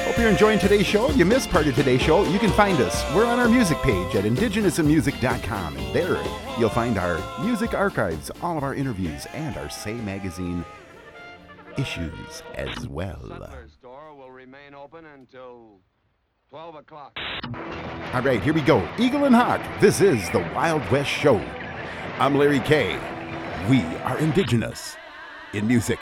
[SPEAKER 8] Hope you're enjoying today's show. You missed part of today's show, you can find us. We're on our music page at indigenousinmusic.com. And there you'll find our music archives, all of our interviews, and our Say Magazine issues as well.
[SPEAKER 25] store will remain open until 12 o'clock.
[SPEAKER 8] All right, here we go. Eagle and Hawk. This is the Wild West Show. I'm Larry K. We are indigenous in music.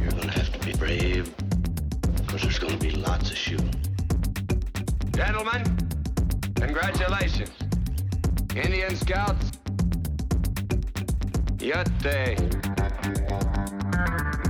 [SPEAKER 26] You're gonna have to be brave, because there's gonna be lots of shooting.
[SPEAKER 25] Gentlemen, congratulations. Indian Scouts, Yate.
[SPEAKER 26] There's
[SPEAKER 6] Thank you.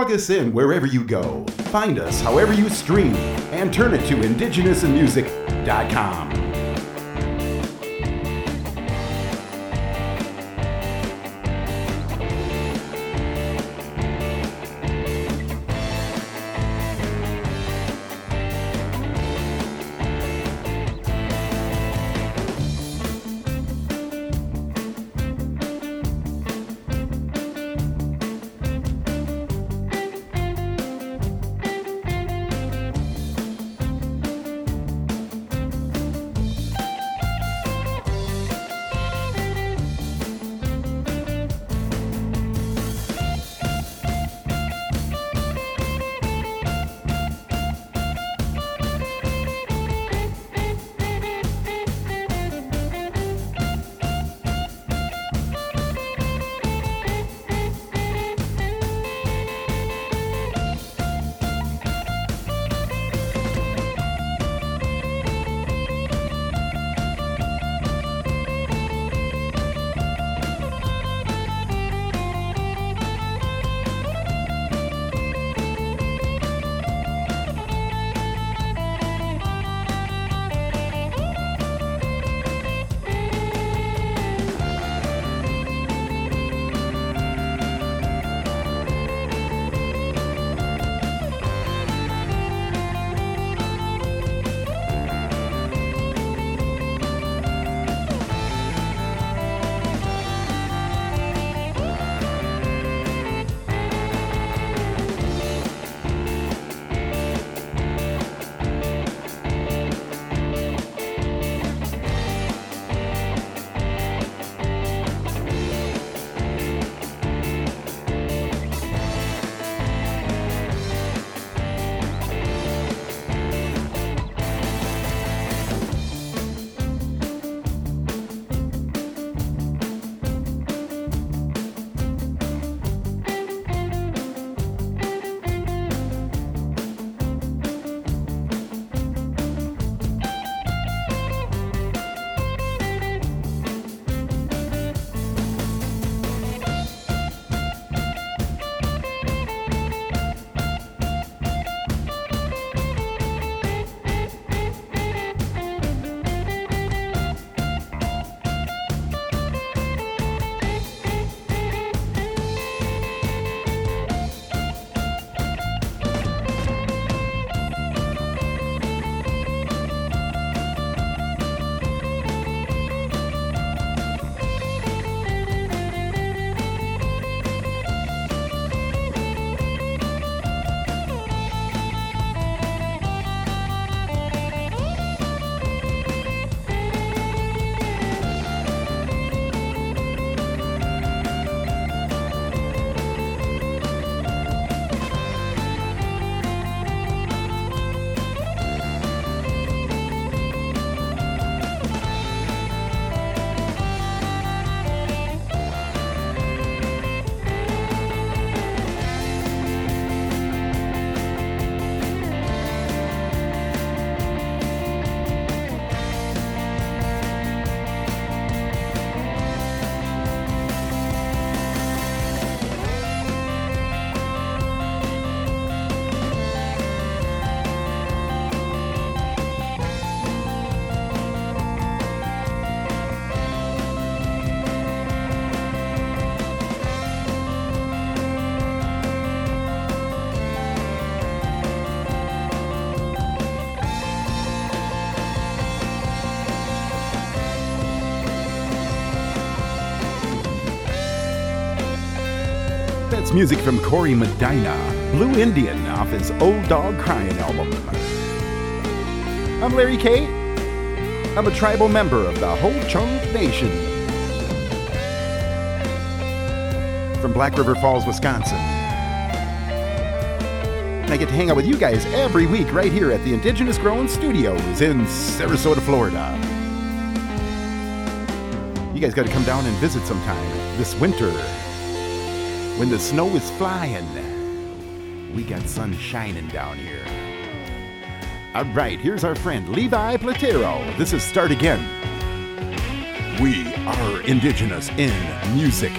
[SPEAKER 8] Plug us in wherever you go. Find us however you stream and turn it to indigenousinmusic.com. That's music from Corey Medina, Blue Indian off his Old Dog Crying album. I'm Larry K. I'm a tribal member of the Ho Chunk Nation. From Black River Falls, Wisconsin. And I get to hang out with you guys every week right here at the Indigenous Grown Studios in Sarasota, Florida. You guys got to come down and visit sometime this winter. When the snow is flying, we got sun shining down here. All right, here's our friend Levi Platero. This is Start Again. We are indigenous in music.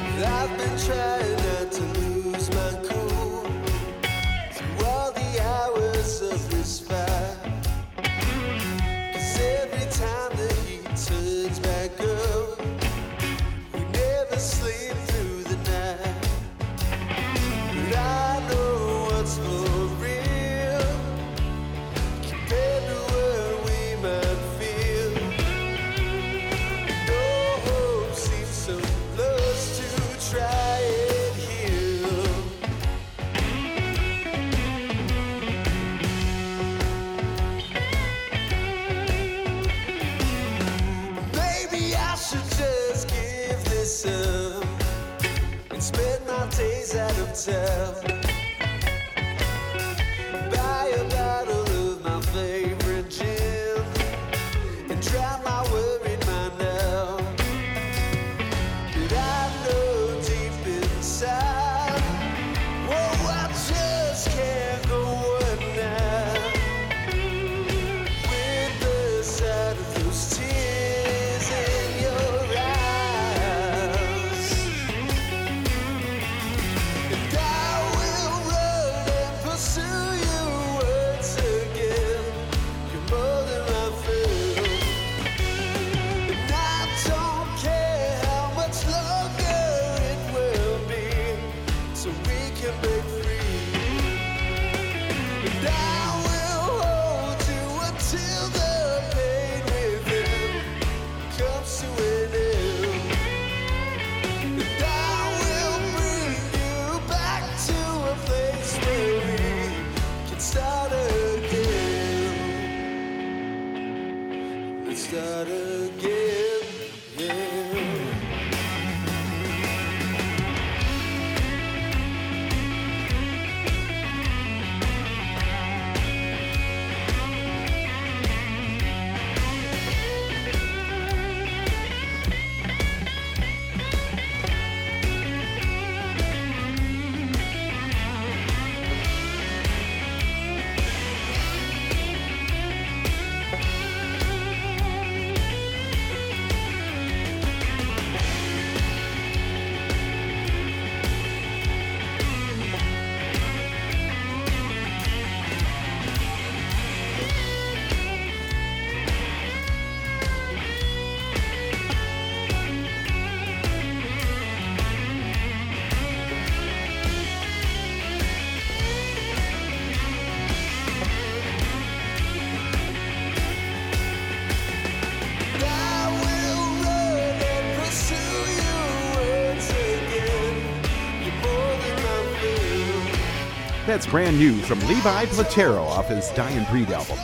[SPEAKER 8] That's brand new from Levi Platero off his Dying Breed album.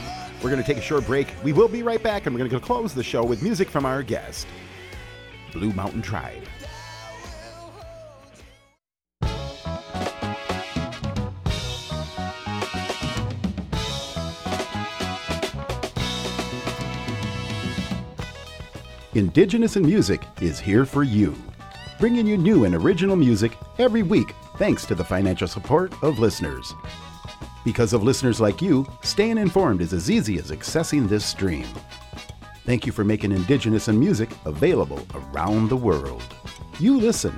[SPEAKER 8] We're going to take a short break. We will be right back, and we're going to close the show with music from our guest, Blue Mountain Tribe. Indigenous in Music is here for you, bringing you new and original music every week thanks to the financial support of listeners. Because of listeners like you, staying informed is as easy as accessing this stream. Thank you for making Indigenous in Music available around the world. You listen.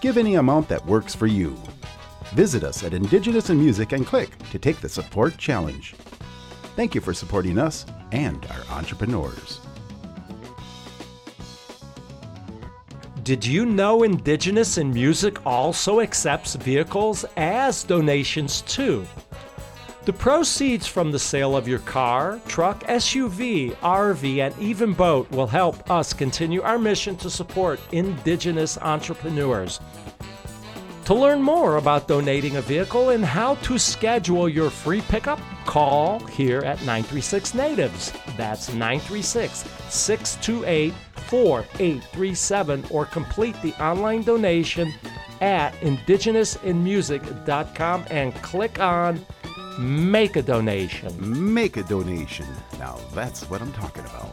[SPEAKER 8] Give any amount that works for you. Visit us at Indigenous in Music and click to take the support challenge. Thank you for supporting us and our entrepreneurs.
[SPEAKER 10] Did you know Indigenous in Music also accepts vehicles as donations too? The proceeds from the sale of your car, truck, SUV, RV, and even boat will help us continue our mission to support Indigenous entrepreneurs. To learn more about donating a vehicle and how to schedule your free pickup, call here at 936 Natives. That's 936 628 4837 or complete the online donation at indigenousinmusic.com and click on Make a Donation.
[SPEAKER 8] Make a donation. Now that's what I'm talking about.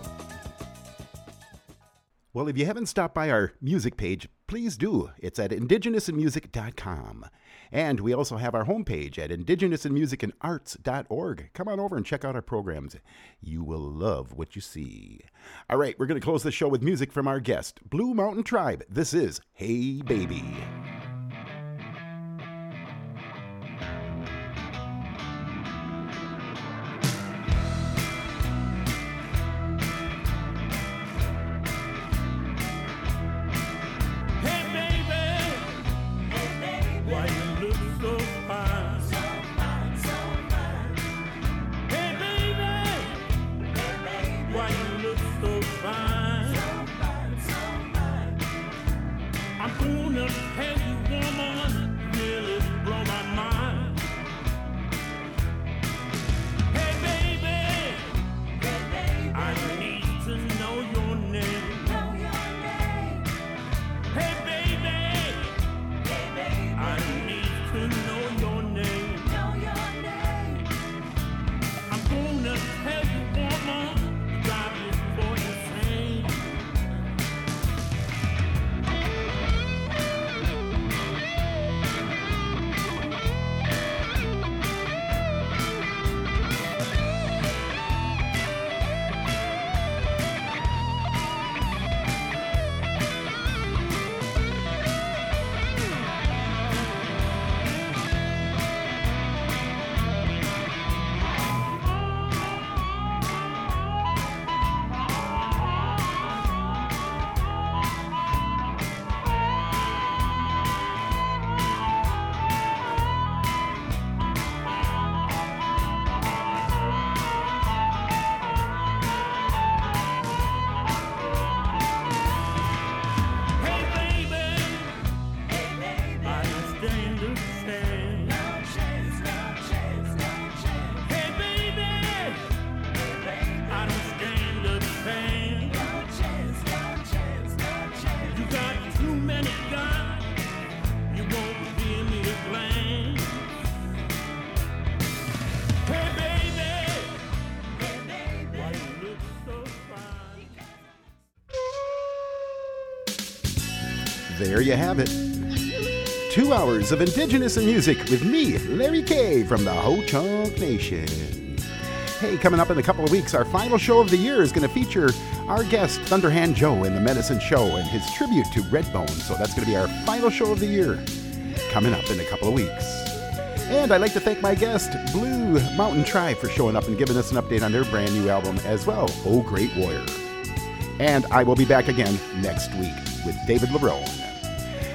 [SPEAKER 8] Well, if you haven't stopped by our music page, please do. It's at indigenousinmusic.com. And we also have our homepage at indigenousinmusicandarts.org. Come on over and check out our programs. You will love what you see. All right, we're going to close the show with music from our guest, Blue Mountain Tribe. This is Hey Baby.
[SPEAKER 27] You
[SPEAKER 8] have it. Two hours of Indigenous music with me, Larry K from the Ho Chunk Nation. Hey, coming up in a couple of weeks, our final show of the year is going to feature our guest, Thunderhand Joe, in the Medicine Show and his tribute to Redbone. So that's going to be our final show of the year, coming up in a couple of weeks. And I'd like to thank my guest, Blue Mountain Tribe, for showing up and giving us an update on their brand new album as well, Oh Great Warrior. And I will be back again next week with David LeBron.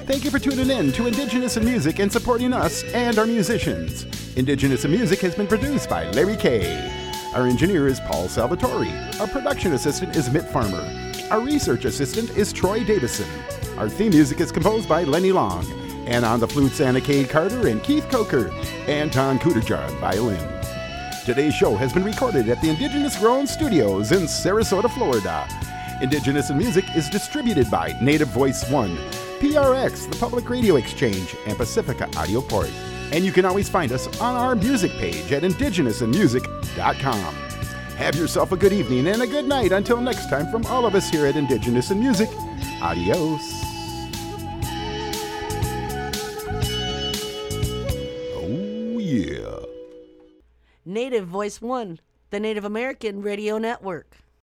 [SPEAKER 8] Thank you for tuning in to Indigenous in Music and supporting us and our musicians. Indigenous in Music has been produced by Larry K. Our engineer is Paul Salvatore. Our production assistant is Mitt Farmer. Our research assistant is Troy Davison. Our theme music is composed by Lenny Long. And on the flutes, Anna Cade Carter and Keith Coker. Anton Kuderjar on violin. Today's show has been recorded at the Indigenous Grown Studios in Sarasota, Florida. Indigenous in Music is distributed by Native Voice One, PRX, the Public Radio Exchange, and Pacifica Audio Port. And you can always find us on our music page at indigenousinmusic.com. Have yourself a good evening and a good night until next time from all of us here at Indigenous in Music. Adios. Oh, yeah.
[SPEAKER 9] Native Voice One, the Native American Radio Network.